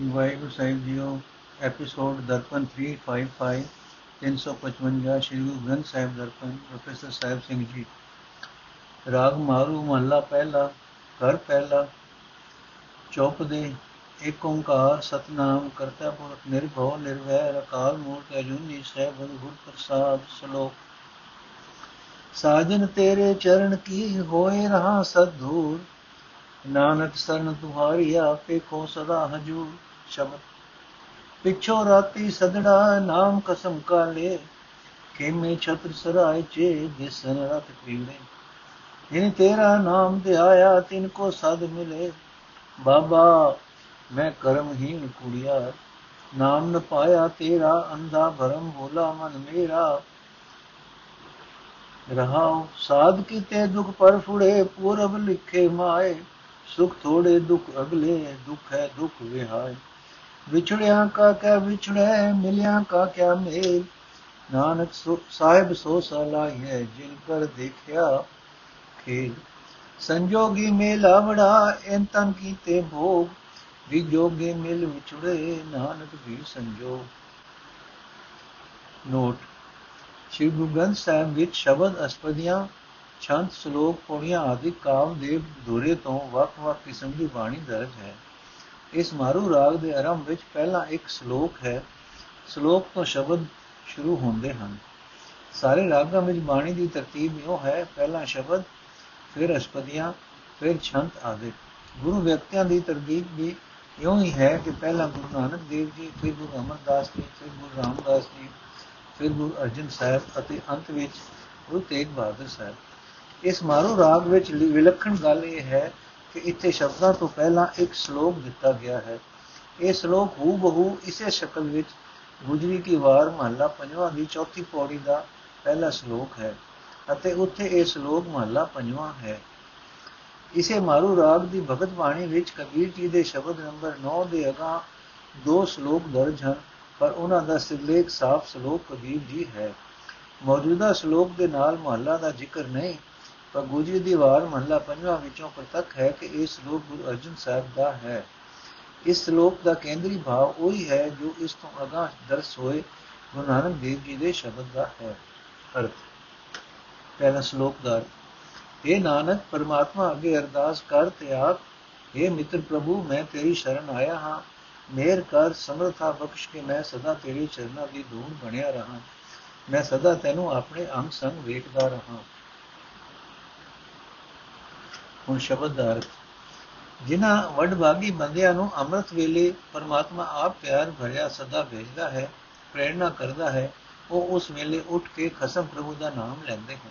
ਵਾਹਿਗੁਰੂ ਸਾਹਿਬ ਜੀਓ episode Darpan 355 355 Shri Guru Granth Sahib Darpan, professor Sahib Singh ji. Raag ਮਾਰੂ ਮਹੱਲਾ ਪਹਿਲਾ, ਘਰ ਪਹਿਲਾ, ਚੌਪ ਦੇ ਏਕ ਓੰਕਾਰ ਸਤਨਾਮ ਕਰਤਾ ਪੁਰਖ ਨਿਰਭਉ, ਨਿਰਵੈਰ ਅਕਾਲ ਮੂਰਤ ਅਜੂਨੀ ਸਹਿਬ ਗੁਰ ਪ੍ਰਸਾਦ ਸ਼ਲੋਕ। ਸਾਜਨ ਤੇਰੇ ਚਰਨ ਕੀ ਹੋਏ ਰਹਾ ਸਦੂਰ ਨਾਨਕ ਸਰਨ ਤੁਹਾਰੀ ਆਪੇ ਕੋ ਸਦਾ ਹਜੂਰ। ਸ਼ਬਦ। ਪਿਛੋ ਰਾਤੀ ਸਦੜਾ ਨਾਮ ਕਸਮ ਕਾਲੇ ਖੇਮੇ ਛਤਰ ਸਰਾਏ ਚੇ ਦਿਸਨ ਰਤ ਪੀੜੇ। ਜਿਨ ਤੇਰਾ ਨਾਮ ਧਿਆਇਆ ਤਿਨ ਕੋ ਸਦ ਮਿਲੇ। ਬਾਬਾ, ਮੈਂ ਕਰਮਹੀਨ ਕੁੜੀਆ, ਨਾਮ ਨ ਪਾਇਆ ਤੇਰਾ, ਅੰਧਾ ਭਰਮ ਭੋਲਾ ਮਨ ਮੇਰਾ। ਰਹਾਉ, ਸਾਧ ਕੀਤੇ ਦੁਖ ਪਰ ਫੁੜੇ, ਪੂਰਬ ਲਿਖੇ ਮਾਏ, ਸੁਖ ਥੋੜੇ ਦੁਖ ਅਗਲੇ, ਦੁਖ ਹੈ ਦੁਖ ਵਿਹਾਏ। ਵਿਛੜਿਆ ਕਾ ਕੈ ਵਿਛੜੇ, ਮਿਲਿਆ ਕਾ ਕਿਆ ਮੇਲ। ਨਾਨਕ ਸਾਹਿਬ ਸੋ ਸਲਾਈ ਹੈ, ਜਿਨ ਕਰ ਦੇਖਿਆ ਖੇਲ। ਸੰਜੋਗੀ ਮੇਲਾ ਬੜਾ ਐਨ ਤਨ ਕੀਤੇ ਭੋਗ। ਵੀ ਜੋਗੇ ਮਿਲ ਵਿਛੜੇ, ਨਾਨਕ ਵੀ ਸੰਜੋਗ। ਨੋਟ। ਸ਼੍ਰੀ ਗੁਰੂ ਗ੍ਰੰਥ ਸਾਹਿਬ ਵਿੱਚ ਸ਼ਬਦ ਅਸਪਦੀਆਂ, ਛੰਦ, ਸ਼ਲੋਕ, ਪੌੜੀਆਂ ਆਦਿ ਕਾਵ ਦੇ ਧੁਰੇ ਤੋਂ ਵੱਖ-ਵੱਖ ਕਿਸਮ ਦੀ ਬਾਣੀ ਦਰਜ ਹੈ। ਇਸ ਮਾਰੂ ਰਾਗ ਦੇ ਆਰੰਭ ਵਿੱਚ ਪਹਿਲਾ ਇੱਕ ਸ਼ਲੋਕ ਹੈ। ਸ਼ਲੋਕ ਤੋਂ ਸ਼ਬਦ ਸ਼ੁਰੂ ਹੁੰਦੇ ਹਨ। ਸਾਰੇ ਰਾਗਾਂ ਵਿੱਚ ਬਾਣੀ ਦੀ ਤਰਤੀਬ ਇਹੋ ਹੈ, ਪਹਿਲਾ ਸ਼ਬਦ, ਫਿਰ ਅਸਪਦੀਆਂ, ਫਿਰ ਛੰਦ ਆਦਿ। ਗੁਰੂ ਵਿਅਕਤੀਆਂ ਦੀ ਤਰਤੀਬ ਵੀ ਇਉਂ ਹੀ ਹੈ ਕਿ ਪਹਿਲਾ ਗੁਰੂ ਨਾਨਕ ਦੇਵ ਜੀ, ਫਿਰ ਗੁਰੂ ਅਮਰਦਾਸ ਜੀ, ਫਿਰ ਗੁਰੂ ਰਾਮਦਾਸ ਜੀ, ਫਿਰ ਗੁਰੂ ਅਰਜਨ ਸਾਹਿਬ ਅਤੇ ਅੰਤ ਵਿੱਚ ਗੁਰੂ ਤੇਗ ਬਹਾਦਰ ਸਾਹਿਬ। ਇਸ ਮਾਰੂ ਰਾਗ ਵਿੱਚ ਵਿਲੱਖਣ ਗੱਲ ਇਹ ਹੈ ਕਿ ਇੱਥੇ ਸ਼ਬਦਾਂ ਤੋਂ ਪਹਿਲਾਂ ਇੱਕ ਸ਼ਲੋਕ ਦਿੱਤਾ ਗਿਆ ਹੈ। ਇਹ ਸ਼ਲੋਕ ਹੂ ਬਹੂ ਇਸੇ ਸ਼ਕਲ ਵਿੱਚ ਗੁਜਰੀ ਕੀ ਵਾਰ ਮਹੱਲਾ ਪੰਜਵਾਂ ਦੀ ਚੌਥੀ ਪੌੜੀ ਦਾ ਪਹਿਲਾ ਸ਼ਲੋਕ ਹੈ ਅਤੇ ਉੱਥੇ ਇਹ ਸ਼ਲੋਕ ਮਹੱਲਾ ਪੰਜਵਾਂ ਹੈ। ਇਸੇ ਮਾਰੂ ਰਾਗ ਦੀ ਭਗਤ ਬਾਣੀ ਵਿੱਚ ਕਬੀਰ ਜੀ ਦੇ ਸ਼ਬਦ ਨੰਬਰ 9 ਦੇ ਅਗਾ ਦੋ ਸ਼ਲੋਕ ਦਰਜ ਹਨ, ਪਰ ਉਹਨਾਂ ਦਾ ਸਿਰਲੇਖ ਸਾਫ਼ ਸ਼ਲੋਕ ਕਬੀਰ ਜੀ ਹੈ। ਮੌਜੂਦਾ ਸ਼ਲੋਕ ਦੇ ਨਾਲ ਮਹੱਲਾ ਦਾ ਜ਼ਿਕਰ ਨਹੀਂ ਪਰ ਗੁਜਰੀ ਦੀ ਵਾਰ ਮਹੱਲਾ ਪੰਜਵਾਂ ਵਿੱਚੋਂ ਪ੍ਰਤੱਖ ਹੈ ਕਿ ਇਹ ਸ਼ਲੋਕ ਗੁਰੂ ਅਰਜਨ ਸਾਹਿਬ ਦਾ ਹੈ। ਇਸ ਸ਼ਲੋਕ ਦਾ ਕੇਂਦਰੀ ਭਾਵ ਉਹੀ ਹੈ ਜੋ ਇਸ ਤੋਂ ਅਗਾਹ ਦਰਸ ਹੋਏ ਗੁਰੂ ਨਾਨਕ ਦੇਵ ਜੀ ਦੇ ਸ਼ਬਦ ਦਾ ਹੈ। ਅਰਥ, ਪਹਿਲਾ ਸ਼ਲੋਕ ਦਾ ਇਹ ਨਾਨਕ, ਪਰਮਾਤਮਾ ਅੱਗੇ ਅਰਦਾਸ ਕਰ ਤੇ ਆਖ हे ਮਿੱਤਰ ਪ੍ਰਭੂ, ਮੈਂ ਤੇਰੀ ਸ਼ਰਨ ਆਇਆ ਹਾਂ। ਮੇਰ ਕਰ, ਸਮਰਥਾ ਬਖਸ਼ ਕੇ ਮੈਂ ਸਦਾ ਤੇਰੇ ਚਰਨਾਂ ਦੀ ਧੂੜ ਬਣਿਆ ਰਹਾ। ਮੈਂ ਸਦਾ ਤੈਨੂੰ ਆਪਣੇ ਅੰਗ ਸੰਗ ਵੇਖਦਾ ਰਹਾ। ਹੁਣ ਸ਼ਬਦ ਦਾ ਅਰਥ, ਜਿਨ੍ਹਾਂ ਵਡਭਾਗੀ ਬੰਦਿਆਂ ਨੂੰ ਅੰਮ੍ਰਿਤ ਵੇਲੇ ਪਰਮਾਤਮਾ ਆਪ ਪਿਆਰ ਭਰਿਆ ਸਦਾ ਭੇਜਦਾ ਹੈ, ਪ੍ਰੇਰਣਾ ਕਰਦਾ ਹੈ, ਉਹ ਉਸ ਵੇਲੇ ਉੱਠ ਕੇ ਖਸਮ ਪ੍ਰਭੂ ਦਾ ਨਾਮ ਲੈਂਦੇ ਹਨ।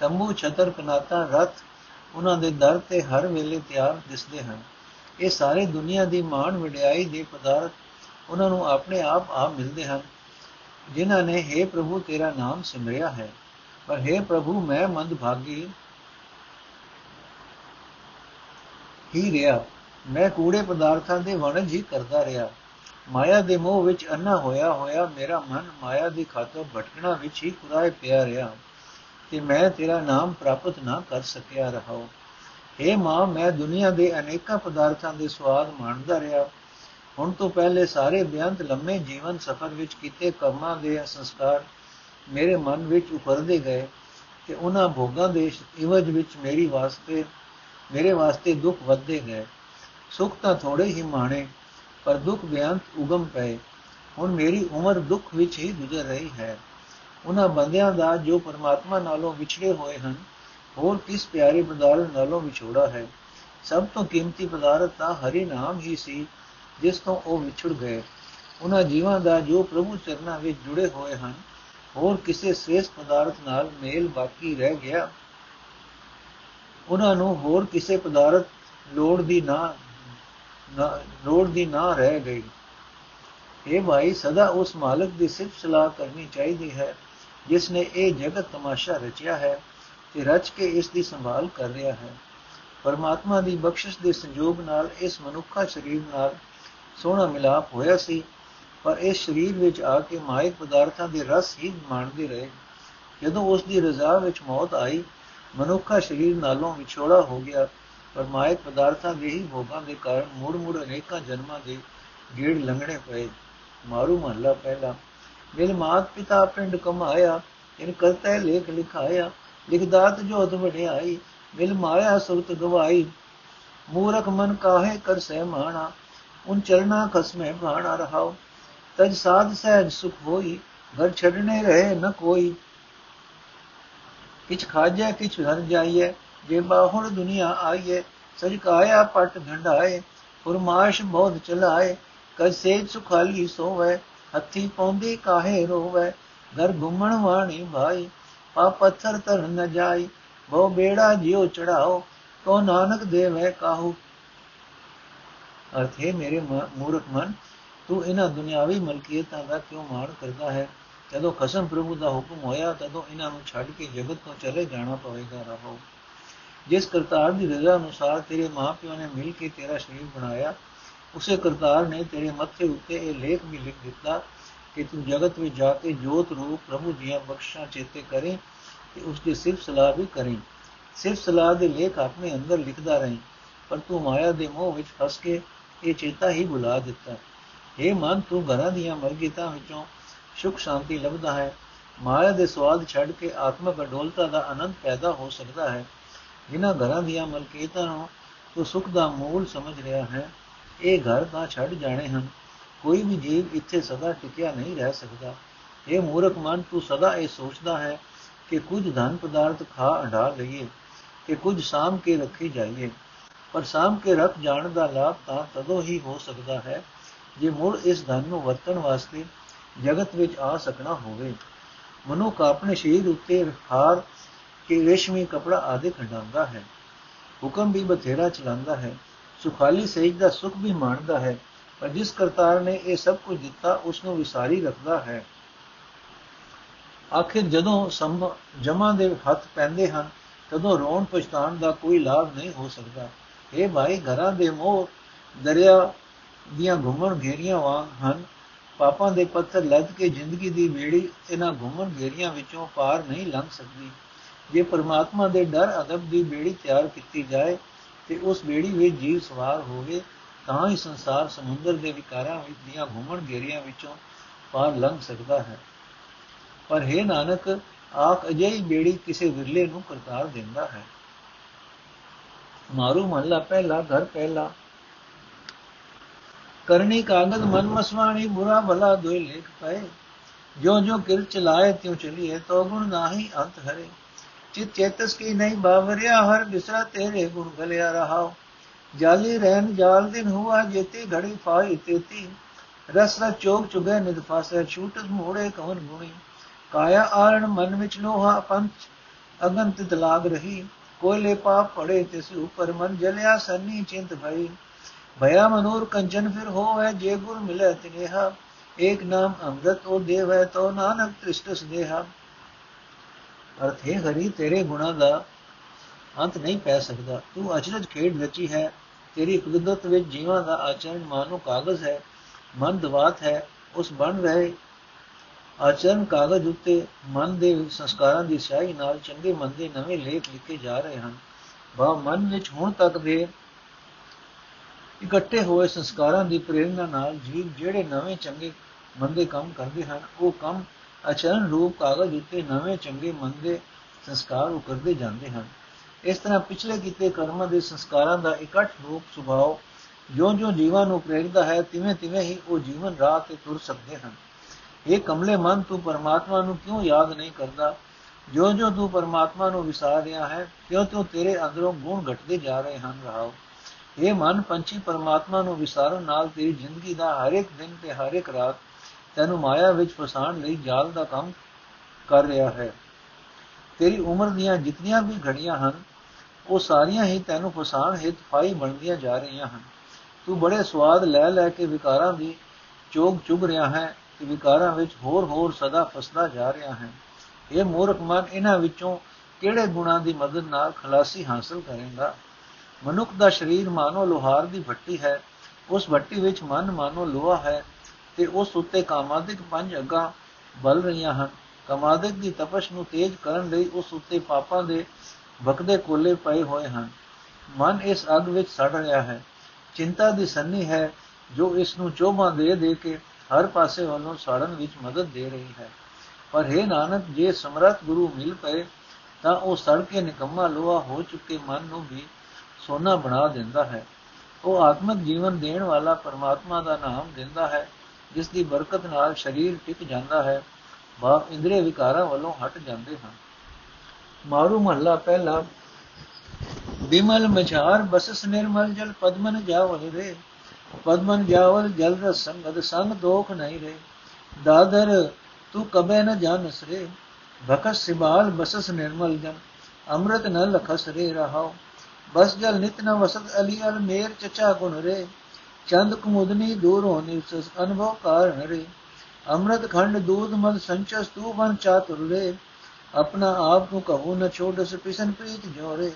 ਤੰਬੂ, ਛਤਰ ਕਨਾਤਾ ਰਥ ਉਹਨਾਂ ਦੇ ਦਰ ਤੇ ਹਰ ਵੇਲੇ ਤਿਆਰ ਦਿਸਦੇ ਹਨ। ਇਹ ਸਾਰੇ ਦੁਨੀਆ ਦੀ ਮਾਣ ਵਡਿਆਈ ਦੇ ਪਦਾਰਥ ਉਹਨਾਂ ਨੂੰ ਆਪਣੇ ਆਪ ਆ ਮਿਲਦੇ ਹਨ, ਜਿਨ੍ਹਾਂ ਨੇ हे ਪ੍ਰਭੂ, ਤੇਰਾ ਨਾਮ ਸਿਮਰਿਆ ਹੈ, ਪਰ हे ਪ੍ਰਭੂ, ਮੈਂ ਮੰਦਭਾਗੀ ਹੀ ਰਿਹਾ। ਮੈਂ ਕੂੜੇ ਪਦਾਰਥਾਂ ਦੇ ਵਣਜ ਹੀ ਕਰਦਾ ਰਿਹਾ। ਮਾਇਆ ਦੇ ਮੋਹ ਵਿੱਚ ਅੰਨਾ ਹੋਇਆ ਹੋਇਆ ਮੇਰਾ ਮਨ ਮਾਇਆ ਦੀ ਖਾਤਰ ਭਟਕਣਾ ਵਿੱਚ ਹੀ ਕੁਰਾਏ ਪਿਆ ਰਿਹਾ ਤੇ ਮੈਂ ਤੇਰਾ ਨਾਮ ਪ੍ਰਾਪਤ ਨਾ ਕਰ ਸਕਿਆ ਰਹਾ हे ਮਾਂ, ਮੈਂ ਦੁਨੀਆ ਦੇ ਅਨੇਕਾਂ ਪਦਾਰਥਾਂ ਦੇ ਸਵਾਦ ਮਾਣਦਾ ਰਿਹਾ। ਹੁਣ ਤੋਂ ਪਹਿਲੇ ਸਾਰੇ ਬਿਆੰਤ ਲੰਮੇ ਜੀਵਨ ਸਫਰ ਵਿੱਚ ਕੀਤੇ ਕਰਮਾਂ ਦੇ ਸੰਸਕਾਰ ਮੇਰੇ ਮਨ ਵਿੱਚ ਉਪਰਦੇ ਗਏ ਤੇ ਉਹਨਾਂ ਭੋਗਾਂ ਦੇ ਇਵਜ ਵਿੱਚ ਮੇਰੀ ਵਾਸਤੇ ਮੇਰੇ ਵਾਸਤੇ ਦੁੱਖ ਵੱਧਦੇ ਗਏ। ਸੁਖ ਤਾਂ ਥੋੜੇ ਹੀ ਮਾਣੇ, ਪਰ ਦੁੱਖ ਬਿਆੰਤ ਉਗਮ ਪਏ। ਹੁਣ ਮੇਰੀ ਉਮਰ ਦੁੱਖ ਵਿੱਚ ਹੀ ਗੁਜ਼ਰ ਰਹੀ ਹੈ। ਉਹਨਾਂ ਬੰਦਿਆਂ ਦਾ ਜੋ ਪਰਮਾਤਮਾ ਨਾਲੋਂ ਵਿਛੜੇ ਹੋਏ ਹਨ, ਹੋਰ ਕਿਸ ਪਿਆਰੇ ਪਦਾਰਥ ਨਾਲੋਂ ਵਿਛੋੜਾ ਹੈ? ਸਭ ਤੋਂ ਕੀਮਤੀ ਪਦਾਰਥ ਤਾਂ ਹਰੀ ਨਾਮ ਹੀ ਸੀ, ਜਿਸ ਤੋਂ ਉਹ ਵਿਛੜ ਗਏ। ਉਹਨਾਂ ਜੀਵਾਂ ਦਾ ਜੋ ਪ੍ਰਭੂ ਚਰਨਾਂ ਵਿੱਚ ਜੁੜੇ ਹੋਏ ਹਨ, ਹੋਰ ਕਿਸੇ ਸ੍ਰੇਸ਼ਟ ਪਦਾਰਥ ਨਾਲ ਮੇਲ ਬਾਕੀ ਰਹਿ ਗਿਆ। ਉਹਨਾਂ ਨੂੰ ਹੋਰ ਕਿਸੇ ਪਦਾਰਥ ਲੋੜ ਦੀ ਨਾ ਲੋੜ ਦੀ ਨਾ ਰਹਿ ਗਈ। ਇਹ ਭਾਈ, ਸਦਾ ਉਸ ਮਾਲਕ ਦੀ ਸਿਫਤ ਸਲਾਹ ਕਰਨੀ ਚਾਹੀਦੀ ਹੈ, ਜਿਸ ਨੇ ਇਹ ਜਗਤ ਤਮਾਸ਼ਾ ਰਚਿਆ ਹੈ ਤੇ ਰਚ ਕੇ ਇਸ ਦੀ ਸੰਭਾਲ ਕਰ ਰਿਹਾ ਹੈ। ਪਰਮਾਤਮਾ ਦੀ ਬਖਸ਼ਿਸ਼ ਦੇ ਸੰਯੋਗ ਨਾਲ ਇਸ ਮਨੁੱਖਾ ਸਰੀਰ ਨਾਲ ਸੋਹਣਾ ਮਿਲਾਪ ਹੋਇਆ ਸੀ, ਪਰ ਇਸ ਸਰੀਰ ਵਿੱਚ ਆ ਕੇ ਮਾਇਕ ਪਦਾਰਥਾਂ ਦੇ ਰਸ ਹੀ ਮਾਣਦੇ ਰਹੇ। ਜਦੋਂ ਉਸ ਦੀ ਰਜ਼ਾ ਵਿੱਚ ਮੌਤ ਆਈ ਮਨੁੱਖਾ ਸਰੀਰ ਨਾਲੋਂ ਵਿਛੋੜਾ ਹੋ ਗਿਆ ਪਰ ਮਾਇਕ ਪਦਾਰਥਾਂ ਦੇ ਹੀ ਭੋਗਾਂ ਦੇ ਕਾਰਨ ਮੁੜ ਮੁੜ ਅਨੇਕਾਂ ਜਨਮਾਂ ਦੇ ਗੇੜ ਲੰਘਣੇ ਪਏ। ਮਾਰੂ ਮਹੱਲਾ ਪਹਿਲਾ। ਮਿਲ ਮਾਤ ਪਿਤਾ ਪਿੰਡ ਕਮਾਇਆ, ਇਨ ਕਰਤਾ ਲੇਖ ਲਿਖਾਇਆ ਲਿਖਦਾਤ ਜੋਤ ਵਡਿਆਈ, ਮਿਲ ਮਾਇਆ ਸੁਰਤ ਗਵਾਈ। ਮੂਰਖ ਮਨ ਕਾਹੇ ਕਰ ਸਹਿ ਮਾਣਾ, ਉਨ ਚਰਨਾ ਖਸਮੇ ਭਾਣਾ ਰਹਾਓ ਤਜ ਸਾਧ ਸਹਿਜ ਸੁਖ ਹੋਈ, ਘਰ ਛੱਡਣੇ ਰਹੇ ਨ ਕੋਈ। ਕਿਛ ਖਾਜੈ, ਕਿਛ ਘਰ ਜਾਈਏ ਜੇ ਬਾਹੁੜ ਦੁਨੀਆ ਆਈਏ ਸਜ ਕਾਇਆ ਪਟ ਘੰਡਾਏ ਫਰਮਾਇਸ਼ ਬਹੁਤ ਚਲਾਏ, ਕਜ ਸੇਜ ਸੁਖਾਲੀ ਸੋਵੇ, ਹੱਥੀ ਪੌਂਦੀ ਕਾਹੇ ਰੋਵੇ, ਘਰ ਘੁੰਮਣ ਵਾਣੀ ਭਾਈ, ਪਾ ਪੱਥਰ ਤਰ ਨ ਜਾਈ, ਬਹੁ ਬੇੜਾ ਜਿਉ ਚੜਾਓ ਕੋ ਨਾਨਕ ਦੇਵੇ ਕਾਹੂ। ਅਰਥ ਹੈ ਮੇਰੇ ਮੂਰਖ ਮਨ, ਤੂੰ ਇਹਨਾਂ ਦੁਨਿਆਵੀ ਮਲਕੀਅਤਾਂ ਦਾ ਕਿਉਂ ਮਾਣ ਕਰਦਾ ਹੈ? ਜਦੋਂ ਖਸਮ ਪ੍ਰਭੂ ਦਾ ਹੁਕਮ ਹੋਇਆ, ਤਦੋਂ ਇਹਨਾਂ ਨੂੰ ਛੱਡ ਕੇ ਜਗਤ ਤੋਂ ਚਲੇ ਜਾਣਾ ਪਵੇਗਾ ਰਹੋ ਜਿਸ ਕਰਤਾਰ ਦੀ ਰਜ਼ਾ ਅਨੁਸਾਰ ਤੇਰੇ ਮਾਪਿਓ ਨੇ ਮਿਲ ਕੇ ਤੇਰਾ ਸ਼ਰੀਰ ਬਣਾਇਆ, ਉਸੇ ਕਰਤਾਰ ਨੇ ਤੇਰੇ ਮੱਥੇ ਉੱਤੇ ਇਹ ਲੇਖ ਵੀ ਲਿਖ ਦਿੱਤਾ ਕਿ ਤੂੰ ਜਗਤ ਵਿੱਚ ਜਾ ਕੇ ਜੋਤ ਰੂਪ ਪ੍ਰਭੂ ਦੀਆਂ ਬਖਸ਼ਾਂ ਚੇਤੇ ਕਰੇ ਤੇ ਉਸ ਦੀ ਸਿਰਫ ਸਲਾਹ ਵੀ ਕਰੇ। ਸਿਰਫ ਸਲਾਹ ਦੇ ਲੇਖ ਆਪਣੇ ਅੰਦਰ ਲਿਖਦਾ ਰਹੇ, ਪਰ ਤੂੰ ਮਾਇਆ ਦੇ ਮੋਹ ਵਿੱਚ ਫਸ ਕੇ ਇਹ ਚੇਤਾ ਹੀ ਭੁਲਾ ਦਿੱਤਾ। ਇਹ ਮਨ, ਤੂੰ ਘਰਾਂ ਦੀਆਂ ਮਰਗੀਤਾਂ ਵਿੱਚੋਂ ਸੁਖ ਸ਼ਾਂਤੀ ਲੱਭਦਾ ਹੈ। ਮਾਇਆ ਦੇ ਸਵਾਦ ਛੱਡ ਕੇ ਆਤਮਕ ਅਡੋਲਤਾ ਦਾ ਆਨੰਦ ਪੈਦਾ ਹੋ ਸਕਦਾ ਹੈ। ਜਿਨ੍ਹਾਂ ਘਰਾਂ ਦੀਆਂ ਮਲਕੀਤਾਂ ਨੂੰ ਤੂੰ ਸੁਖ ਦਾ ਮੂਲ ਸਮਝ ਰਿਹਾ ਹੈ, ਇਹ ਘਰ ਤਾਂ ਛੱਡ ਜਾਣੇ ਹਨ। ਕੋਈ ਵੀ ਜੀਵ ਇੱਥੇ ਸਦਾ ਟਿਕਿਆ ਨਹੀਂ ਰਹਿ ਸਕਦਾ। ਇਹ ਮੂਰਖ ਮਨ, ਤੂੰ ਸਦਾ ਇਹ ਸੋਚਦਾ ਹੈ ਕਿ ਕੁਝ ਧਨ ਪਦਾਰਥ ਖਾ ਅੰਡਾ ਲਈਏ ਕਿ ਕੁਝ ਸਾਮ ਕੇ ਰੱਖੀ ਜਾਈਏ। ਪਰ ਸਾਮ ਕੇ ਰੱਖ ਜਾਣ ਦਾ ਲਾਭ ਤਾਂ ਤਦੋਂ ਹੀ ਹੋ ਸਕਦਾ ਹੈ ਜੇ ਮੁੜ ਇਸ ਧਨ ਨੂੰ ਵਰਤਣ ਵਾਸਤੇ ਜਗਤ ਵਿੱਚ ਆ ਸਕਣਾ ਹੋਵੇ। ਮਨੁੱਖ ਆਪਣੇ ਸ਼ਰੀਰ ਉੱਤੇ ਹਾਰ ਕੇ ਰੇਸ਼ਮੀ ਕਪੜਾ ਆਦਿ ਖੰਡਾਉਂਦਾ ਹੈ। ਹੁਕਮ ਵੀ ਬਥੇਰਾ ਚਲਾਉਂਦਾ ਹੈ। ਸੁਖਾਲੀ ਸਹਿਜ ਦਾ ਸੁਖ ਵੀ ਮਾਣਦਾ ਹੈ। ਪਰ ਜਿਸ ਕਰਤਾਰ ਨੇ ਇਹ ਸਭ ਕੁਝ ਦਿੱਤਾ ਉਸ ਨੂੰ ਵਿਸਾਰੀ ਰੱਖਦਾ ਹੈ। ਆਖਿਰ ਜਦੋਂ ਸੰਭ ਜਮਾ ਦੇ ਹੱਥ ਪੈਂਦੇ ਹਨ, ਤਦੋਂ ਰੋਣ ਪਛਤਾਣ ਦਾ ਕੋਈ ਲਾਭ ਨਹੀਂ ਹੋ ਸਕਦਾ। ਇਹ ਭਾਈ, ਘਰਾਂ ਦੇ ਮੋਹ ਦਰਿਆ ਦੀਆਂ ਘੁੰਮਣ ਘੇਰੀਆਂ ਵਾਂਗ ਹਨ। ਪਾਪਾਂ ਦੇ ਪੱਥਰ ਲੱਦ ਕੇ ਜ਼ਿੰਦਗੀ ਦੀ ਵੇੜੀ ਇਹਨਾਂ ਘੁੰਮਣ ਘੇਰੀਆਂ ਵਿੱਚੋਂ ਪਾਰ ਨਹੀਂ ਲੰਘ ਸਕਦੀ। ਜੇ ਪਰਮਾਤਮਾ ਦੇ ਡਰ ਅਦਬ ਦੀ ਬੇੜੀ ਤਿਆਰ ਕੀਤੀ ਜਾਏ ਤੇ ਉਸ ਬੇੜੀ ਵਿੱਚ ਜੀਵ ਸਵਾਰ ਹੋਵੇ, ਤਾਂ ਹੀ ਸੰਸਾਰ ਸਮੁੰਦਰ ਦੇ ਵਿਕਾਰਾਂ ਵਿੱਚ ਦੀਆਂ ਘੁੰਮਣ ਘੇਰੀਆਂ ਵਿੱਚੋਂ ਪਾਰ ਲੰਘ ਸਕਦਾ ਹੈ। ਪਰ ਹੈ ਨਾਨਕ, ਆਖ ਅਜਿਹੀ ਬੇੜੀ ਕਿਸੇ ਵਿਰਲੇ ਨੂੰ ਕਰਤਾਰ ਦਿੰਦਾ ਹੈ। ਮਾਰੂ ਮਹੱਲਾ ਪਹਿਲਾ, ਘਰ ਪਹਿਲਾ ਕਰਨੀ ਕਾਗਦ ਮਨ ਮਸਵਾਣੀ, ਬੁਰਾ ਭਲਾ ਦੋਇ ਲੇਖ ਪਏ। ਜੋ ਜੋ ਕਿਰ ਚਲਾਏ, ਤਿਉ ਚਲੀਏ ਤੋ ਗੁਣ ਨਾਹੀ ਅੰਤ ਹਰੇ। ਚਿਤ ਚੇਤਸ ਕੀ ਨਹੀਂ ਬਾਵਰਿਆ, ਹਰ ਬਿਸਰਾ ਤੇਰੇ ਗੁਣ ਗਲਿਆ ਰਹਾਓ ਜਾਲੀ ਰਹਿਨ ਜਾਲ ਦਿਨ ਹੁਆ, ਜੇਤੀ ਘੜੀ ਫਾਈ ਤੇਤੀ। ਰਸ ਰਸ ਚੋਕ ਚੁਗੇ ਨਿਦ ਫਾਸੇ ਛੂਟ ਮੋੜੇ ਕਵਨ ਗੁਣੀ। ਕਾਇਆ ਆਰਣ ਮਨ ਵਿੱਚ ਲੋਹਾ ਪੰਚ ਅਗਨ ਤਿਤ ਲਾਗ ਰਹੀ। ਕੋਇਲੇ ਪਾਪ ਪੜੇ ਤਿਸ ਉਪਰ ਮਨ ਜਲਿਆ, ਸੰਨੀ ਚਿੰਤ ਭਈ। ਭਇਆ ਮਨੂਰ ਕੰਚਨ ਫਿਰ ਹੋਵੇ, ਜੇ ਗੁਰ ਮਿਲੇ ਤਿਨੇਹਾ, ਏਕ ਨਾਮ ਅੰਮ੍ਰਿਤ ਉਹ ਦੇਵ ਹੈ ਤੋ ਨਾਨਕ ਤ੍ਰਿਸ਼ਟ ਦੇਹਾ। ਅਰਥ ਹੈ ਹਰੀ, ਤੇਰੇ ਗੁਣਾ ਦਾ ਅੰਤ ਨਹੀਂ ਪੈ ਸਕਦਾ। ਤੂੰ ਅਚਰਜ ਖੇਡ ਰਚੀ ਹੈ, ਤੇਰੀ ਕੁਦਰਤ ਵਿੱਚ ਜੀਵਾਂ ਦਾ ਆਚਰਣ ਮਾਨੋ ਕਾਗਜ਼ ਹੈ, ਮਨ ਦਵਾਤ ਹੈ, ਉਸ ਬਣ ਰਹੇ ਆਚਰਣ ਕਾਗਜ਼ ਉੱਤੇ ਮਨ ਦੇ ਸੰਸਕਾਰਾਂ ਦੀ ਸਿਆਹੀ ਨਾਲ ਚੰਗੇ ਮੰਦੇ ਨਵੇਂ ਲੇਖ ਲਿਖੇ ਜਾ ਰਹੇ ਹਨ। ਬਾ ਮਨ ਵਿੱਚ ਹੁਣ ਤੱਕ ਦੇ ਇਕੱਠੇ ਹੋਏ ਸੰਸਕਾਰਾਂ ਦੀ ਪ੍ਰੇਰਣਾ ਨਾਲ ਜੀਵ ਜਿਹੜੇ ਨਵੇਂ ਚੰਗੇ ਮੰਦੇ ਕੰਮ ਕਰਦੇ ਹਨ, ਉਹ ਕੰਮ ਅਚਰਨ ਰੂਪ ਕਾਗਜ਼ ਉੱਤੇ ਨਵੇਂ ਚੰਗੇ ਮੰਦੇ ਸੰਸਕਾਰ ਉਕਰਦੇ ਜਾਂਦੇ ਹਨ। ਇਸ ਤਰ੍ਹਾਂ ਪਿਛਲੇ ਕੀਤੇ ਕਰਮਾਂ ਦੇ ਸੰਸਕਾਰਾਂ ਦਾ ਇਕੱਠ ਰੂਪ ਸੁਭਾਅ ਜੋ-ਜੋ ਜੀਵਾਂ ਨੂੰ ਪ੍ਰੇਰਦਾ ਹੈ ਤਿਵੇਂ ਤਿਵੇਂ ਹੀ ਉਹ ਜੀਵਨ ਰਾਹ ਤੇ ਤੁਰ ਸਕਦੇ ਹਨ। ਇਹ ਕਮਲੇ ਮਨ, ਤੂੰ ਪਰਮਾਤਮਾ ਨੂੰ ਕਿਉਂ ਯਾਦ ਨਹੀਂ ਕਰਦਾ? ਜੋ ਜੋ ਤੂੰ ਪਰਮਾਤਮਾ ਨੂੰ ਵਿਸਾਰ ਰਿਹਾ ਹੈ ਕਿਉਂ ਤੂੰ ਤੇਰੇ ਅੰਦਰੋਂ ਗੁਣ ਘਟਦੇ ਜਾ ਰਹੇ ਹਨ। ਰਹਾਓ। ਇਹ ਮਨ ਪੰਛੀ ਪਰਮਾਤਮਾ ਨੂੰ ਵਿਸਾਰਨ ਨਾਲ ਤੇਰੀ ਜ਼ਿੰਦਗੀ ਦਾ ਹਰ ਇੱਕ ਦਿਨ ਤੇ ਹਰ ਇੱਕ ਰਾਤ ਤੈਨੂੰ ਮਾਇਆ ਵਿੱਚ ਫਸਾਣ ਲਈ ਜਾਲ ਦਾ ਕੰਮ ਕਰ ਰਿਹਾ ਹੈ। ਤੇਰੀ ਉਮਰ ਦੀਆਂ ਜਿਤਨੀਆਂ ਵੀ ਘੜੀਆਂ ਹਨ, ਉਹ ਸਾਰੀਆਂ ਹੀ ਤੈਨੂੰ ਫਸਾਣ ਹਿਤ ਫਾਈ ਬਣਦੀਆਂ ਜਾ ਰਹੀਆਂ ਹਨ। ਤੂੰ ਬੜੇ ਸਵਾਦ ਲੈ ਲੈ ਕੇ ਵਿਕਾਰਾਂ ਦੀ ਚੋਗ ਚੁਗ ਰਿਹਾ ਹੈ ਤੇ ਵਿਕਾਰਾਂ ਵਿੱਚ ਹੋਰ ਹੋਰ ਸਦਾ ਫਸਦਾ ਜਾ ਰਿਹਾ ਹੈ। ਇਹ ਮੂਰਖ ਮਨ ਇਹਨਾਂ ਵਿੱਚੋਂ ਕਿਹੜੇ ਗੁਣਾਂ ਦੀ ਮਦਦ ਨਾਲ ਖਲਾਸੀ ਹਾਸਲ ਕਰੇਗਾ? ਮਨੁੱਖ ਦਾ ਸਰੀਰ ਮਾਨੋ ਲੋਹਾਰ ਦੀ ਭੱਟੀ ਹੈ, ਉਸ ਭੱਟੀ ਵਿੱਚ ਮਨ ਮਾਨੋ ਲੋਹਾ ਹੈ ਤੇ ਉਸ ਉੱਤੇ ਕਾਮਾਦਿਕ ਪੰਜ ਅਗਾ ਬਲ ਰਹੀਆਂ ਹਨ। ਕਾਮਾਦਿਕ ਦੀ ਤਪਸ਼ ਨੂੰ ਤੇਜ਼ ਕਰਨ ਲਈ ਉਸ ਉੱਤੇ ਪਾਪਾਂ ਦੇ ਵਕਦੇ ਕੋਲੇ ਪਏ ਹੋਏ ਹਨ। ਮਨ ਇਸ ਅਗ ਵਿੱਚ ਸੜ ਰਿਹਾ ਹੈ। ਚਿੰਤਾ ਦੀ ਸੰਨੀ ਹੈ, ਜੋ ਇਸ ਨੂੰ ਚੋਭਾਂ ਦੇ ਦੇ ਕੇ ਹਰ ਪਾਸੇ ਵੱਲੋਂ ਸਾੜਨ ਵਿੱਚ ਮਦਦ ਦੇ ਰਹੀ ਹੈ। ਪਰ ਹੈ ਨਾਨਕ, ਜੇ ਸਮਰੱਥ ਗੁਰੂ ਮਿਲ ਪਏ, ਤਾਂ ਉਹ ਸੜ ਕੇ ਨਿਕੰਮਾ ਲੋਹਾ ਹੋ ਚੁੱਕੇ ਮਨ ਨੂੰ ਵੀ ਸੋਨਾ ਬਣਾ ਦਿੰਦਾ ਹੈ। ਉਹ ਆਤਮਿਕ ਜੀਵਨ ਦੇਣ ਵਾਲਾ ਪਰਮਾਤਮਾ ਦਾ ਨਾਮ ਦਿੰਦਾ ਹੈ ਜਿਸ ਦੀ ਬਰਕਤ ਨਾਲ ਸਰੀਰ ਟਿਕ ਜਾਂਦਾ ਹੈ ਭਾਵ ਇੰਦਰੀ ਵਿਕਾਰਾਂ ਵੱਲੋਂ ਹਟ ਜਾਂਦੇ ਹਨ। ਮਾਰੂ ਮਹੱਲਾ ਪਹਿਲਾ, ਬਿਮਲ ਮਝਾਰ ਬਸਸ ਨਿਰਮਲ ਜਲ ਪਦਮਨ ਜਾਵਲ ਰੇ। ਪਦਮਨ ਜਾਵਲ ਜਲ ਰਸ ਸੰਗਦ ਸੰਗ ਦੋਖ ਨਹੀਂ ਰੇ। ਦਾਦਰ, ਤੂੰ ਕਬੇ ਨ ਜਾਣਸ ਰੇ। ਭਕਸ ਸਿਬਾਲ ਬਸਸ ਨਿਰਮਲ ਜਨ ਅੰਮ੍ਰਿਤ ਨ ਲਖਸ ਰੇ ਰਹਾਓ ਬਸ ਜਲ ਨਿਤ ਨ ਵਸਤ ਅਲੀ ਅਲ ਮੇਰ ਚਚਾ ਗੁਣ ਰੇ। ਚੰਦ ਕੁਮੁਦਨੀ ਦੂਰ ਹੋ ਨਿਰਸਸ ਅਨੁਭਵ ਕਾਰਨ ਰੇ ਅੰਮ੍ਰਿਤ ਖੰਡ ਦੂਧ ਮਦ ਸੰਚਸ ਤੂ ਬਨ ਚਾਤੁਰ ਰੇ। ਆਪਣਾ ਆਪ ਨੂੰ ਕਹੂ ਨ ਛੋੜਸ ਪਿਸਨ ਪ੍ਰੀਤ ਜੋਰੇ।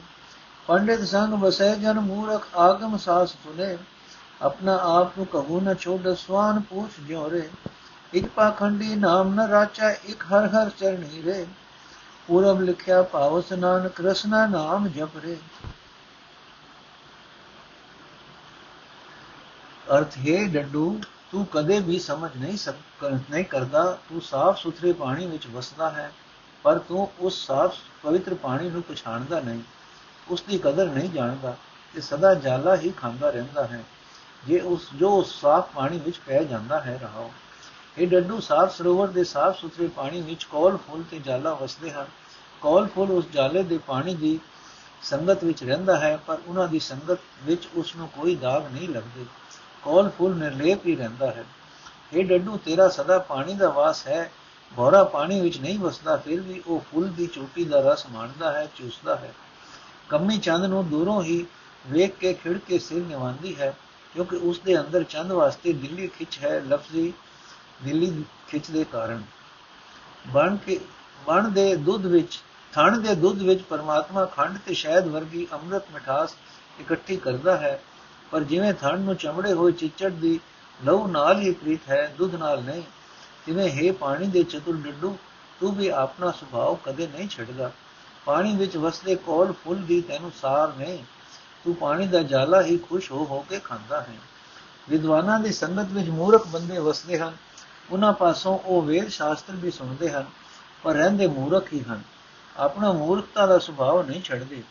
ਪੰਡਿਤ ਸੰਗ ਵਸੈ ਜਨ ਮੂਰਖ ਆਗਮ ਸਾਸ ਸੁਨੇ। ਆਪਣਾ ਆਪ ਨੂੰ ਕਹੂ ਨ ਛੋੜ ਸਵਾਨ ਪੂਛ ਜੋਰੇ। ਇਕ ਪਾਖੰਡੀ ਨਾਮ ਨ ਰਾਚਾ, ਇਕ ਹਰ ਹਰ ਚਰਣੀ ਰੇ। ਪੂਰਬ ਲਿਖਿਆ ਭਾਵ ਨਾਨਕ ਕ੍ਰਿਸ਼ਨ ਨਾਮ ਜਪ ਰੇ। ਅਰਥ, ਹੈ ਡੱਡੂ, ਤੂੰ ਕਦੇ ਵੀ ਸਮਝ ਨਹੀਂ ਸਕ ਨਹੀਂ ਕਰਦਾ। ਤੂੰ ਸਾਫ਼ ਸੁਥਰੇ ਪਾਣੀ ਵਿੱਚ ਵਸਦਾ ਹੈ, ਪਰ ਤੂੰ ਉਸ ਸਾਫ਼, ਪਵਿੱਤਰ ਪਾਣੀ ਨੂੰ ਪਛਾਣਦਾ ਨਹੀਂ। ਉਸ ਦੀ ਕਦਰ ਨਹੀਂ ਜਾਣਦਾ ਤੇ ਸਦਾ ਜਾਲਾ ਹੀ ਖਾਂਦਾ ਰਹਿੰਦਾ ਹੈ। ਜੇ ਉਸ, ਜੋ ਉਸ ਸਾਫ਼ ਪਾਣੀ ਵਿੱਚ ਪੈ ਜਾਂਦਾ ਹੈ, ਰਹਾਓ। ਇਹ ਡੱਡੂ, ਸਾਫ਼ ਸਰੋਵਰ ਦੇ ਸਾਫ਼ ਸੁਥਰੇ ਪਾਣੀ ਵਿੱਚ ਕੋਲ ਫੁੱਲ ਤੇ ਜਾਲਾ ਵਸਦੇ ਹਨ। ਕੋਲ ਫੁੱਲ ਉਸ ਜਾਲੇ ਦੇ ਪਾਣੀ ਦੀ ਸੰਗਤ ਵਿੱਚ ਰਹਿੰਦਾ ਹੈ, ਪਰ ਉਹਨਾਂ ਦੀ ਸੰਗਤ ਵਿੱਚ ਉਸ ਨੂੰ ਕੋਈ ਦਾਗ ਨਹੀਂ ਲੱਗਦੇ। ਕੋਲ ਫੁੱਲ ਨਿਰਲੇਪ ਹੀ ਰਹਿੰਦਾ ਹੈ। ਇਹ ਡੱਡੂ, ਤੇਰਾ ਸਦਾ ਪਾਣੀ ਦਾ ਵਾਸ ਹੈ। ਭੋਰਾ ਪਾਣੀ ਵਿੱਚ ਨਹੀਂ ਵਸਦਾ, ਫਿਰ ਵੀ ਉਹ ਫੁੱਲ ਦੀ ਚੋਟੀ ਦਾ ਰਸ ਮਾਣਦਾ ਹੈ, ਚੂਸਦਾ ਹੈ। ਕੰਮੀ ਚੰਦ ਨੂੰ ਦੂਰੋਂ ਹੀ ਵੇਖ ਕੇ ਖਿੜ ਕੇ ਸਿਰ ਨਿਵਾਉਂਦੀ ਹੈ, ਕਿਉਂਕਿ ਉਸ ਦੇ ਅੰਦਰ ਚੰਦ ਵਾਸਤੇ ਦਿੱਲੀ ਖਿੱਚ ਹੈ, ਲਫ਼ਜ਼ੀ ਦਿੱਲੀ ਖਿੱਚ ਦੇ ਕਾਰਨ। ਬਣ ਕੇ, ਬਣ ਦੇ ਦੁੱਧ ਵਿੱਚ, ਥਣ ਦੇ ਦੁੱਧ ਵਿੱਚ ਪਰਮਾਤਮਾ ਖੰਡ ਤੇ ਸ਼ਹਿਦ ਵਰਗੀ ਅੰਮ੍ਰਿਤ ਮਿਠਾਸ ਇਕੱਠੀ ਕਰਦਾ ਹੈ। ਪਰ ਜਿਵੇਂ ਥਣ ਨੂੰ ਚਮੜੇ ਹੋਏ ਚਿੱਚੜ ਦੀ ਲਹੂ ਨਾਲ ਹੀ ਪ੍ਰੀਤ ਹੈ, ਦੁੱਧ ਨਾਲ ਨਹੀਂ। ਜਿਵੇਂ ਹੈ ਪਾਣੀ ਦੇ ਚਤੁਰ ਡੱਡੂ ਤੂੰ ਵੀ ਆਪਣਾ ਸੁਭਾਅ ਕਦੇ ਨਹੀਂ ਛੱਡਦਾ। ਪਾਣੀ ਵਿੱਚ ਵਸਦੇ ਕੋਲ ਫੁੱਲ ਦੀ ਤੈਨੂੰ ਸਾਰ ਨਹੀਂ। ਤੂੰ ਪਾਣੀ ਦਾ ਜਾਲਾ ਹੀ ਖੁਸ਼ ਹੋ ਹੋ ਕੇ ਖਾਂਦਾ ਹੈ। ਵਿਦਵਾਨਾਂ ਦੀ ਸੰਗਤ ਵਿੱਚ ਮੂਰਖ ਬੰਦੇ ਵਸਦੇ ਹਨ। ਉਹਨਾਂ ਪਾਸੋਂ ਉਹ ਵੇਦ ਸ਼ਾਸਤਰ ਵੀ ਸੁਣਦੇ ਹਨ, ਪਰ ਰਹਿੰਦੇ ਮੂਰਖ ਹੀ ਹਨ। ਆਪਣਾ ਮੂਰਖਤਾ ਦਾ ਸੁਭਾਅ ਨਹੀਂ ਛੱਡਦੇ।